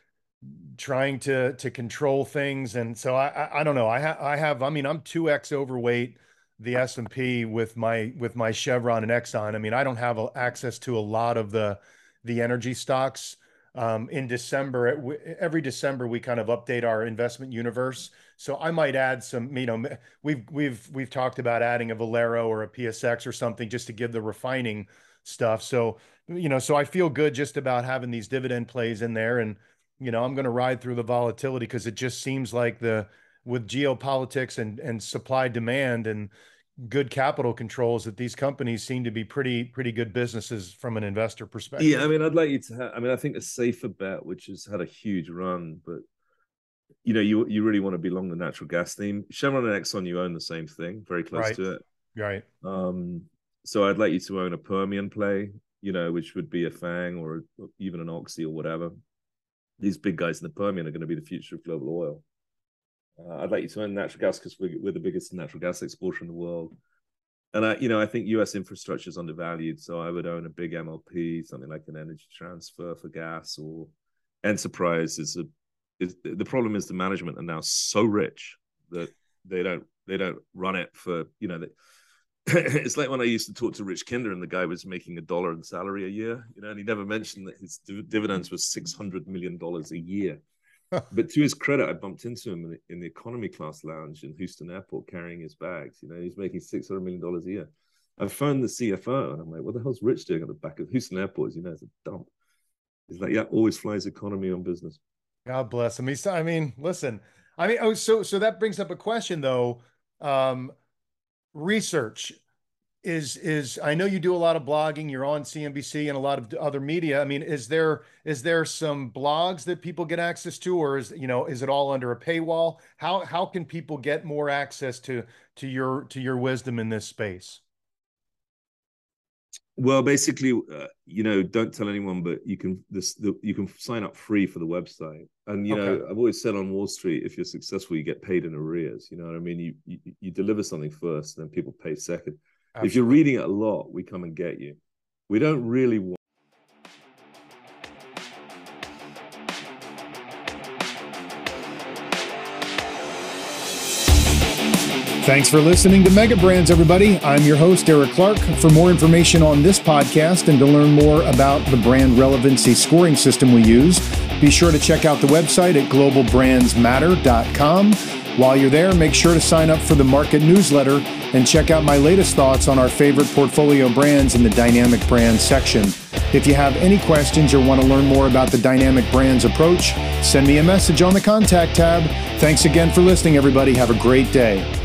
trying to to control things, and so I I, I don't know. I have I have I mean I'm two x overweight the S and P with my with my Chevron and Exxon. I mean I don't have access to a lot of the the energy stocks um, in December. Every December, we kind of update our investment universe. So I might add some. You know, we've we've we've talked about adding a Valero or a PSX or something just to give the refining stuff. So you know, so I feel good just about having these dividend plays in there, and you know, I'm going to ride through the volatility because it just seems like the with geopolitics and and supply demand and good capital controls that these companies seem to be pretty pretty good businesses from an investor perspective. Yeah, I mean, I'd like you to. Have, I mean, I think a safer bet, which has had a huge run, but you know, you you really want to be long the natural gas theme. Chevron and Exxon, you own the same thing, very close right. to it. Right. Um, so I'd like you to own a Permian play, you know, which would be a Fang or even an Oxy or whatever. These big guys in the Permian are going to be the future of global oil. Uh, I'd like you to own natural gas because we're, we're the biggest natural gas exporter in the world. And I, you know, I think U.S. infrastructure is undervalued, so I would own a big MLP, something like an Energy Transfer for gas, or Enterprise is a. Is, the problem is the management are now so rich that they don't they don't run it for you know. They, it's like when I used to talk to Rich Kinder and the guy was making a dollar in salary a year, you know, and he never mentioned that his dividends was six hundred million dollars a year. but to his credit, I bumped into him in the, in the, economy class lounge in Houston Airport carrying his bags. You know, he's making six hundred million dollars a year. I phoned the CFO and I'm like, "What the hell's Rich doing at the back of Houston Airport? You know, it's a dump." He's like, "Yeah, always flies economy on business." God bless him. He's, I mean, listen, I mean, oh, so so that brings up a question though. Um, research is is I know you do a lot of blogging. You're on CNBC and a lot of other media. I mean, is there is there some blogs that people get access to, or is you know is it all under a paywall? How how can people get more access to to your to your wisdom in this space? Well, basically, uh, you know, don't tell anyone, but you can this the, you can sign up free for the website. And you okay. know, I've always said on Wall Street, if you're successful, you get paid in arrears. You know what I mean? You you, you deliver something first, then people pay second. Absolutely. If you're reading it a lot, we come and get you. We don't really want. Thanks for listening to Mega Brands, everybody. I'm your host, Eric Clark. For more information on this podcast and to learn more about the brand relevancy scoring system we use, be sure to check out the website at globalbrandsmatter.com. While you're there, make sure to sign up for the market newsletter and check out my latest thoughts on our favorite portfolio brands in the Dynamic Brands section. If you have any questions or want to learn more about the Dynamic Brands approach, send me a message on the contact tab. Thanks again for listening, everybody. Have a great day.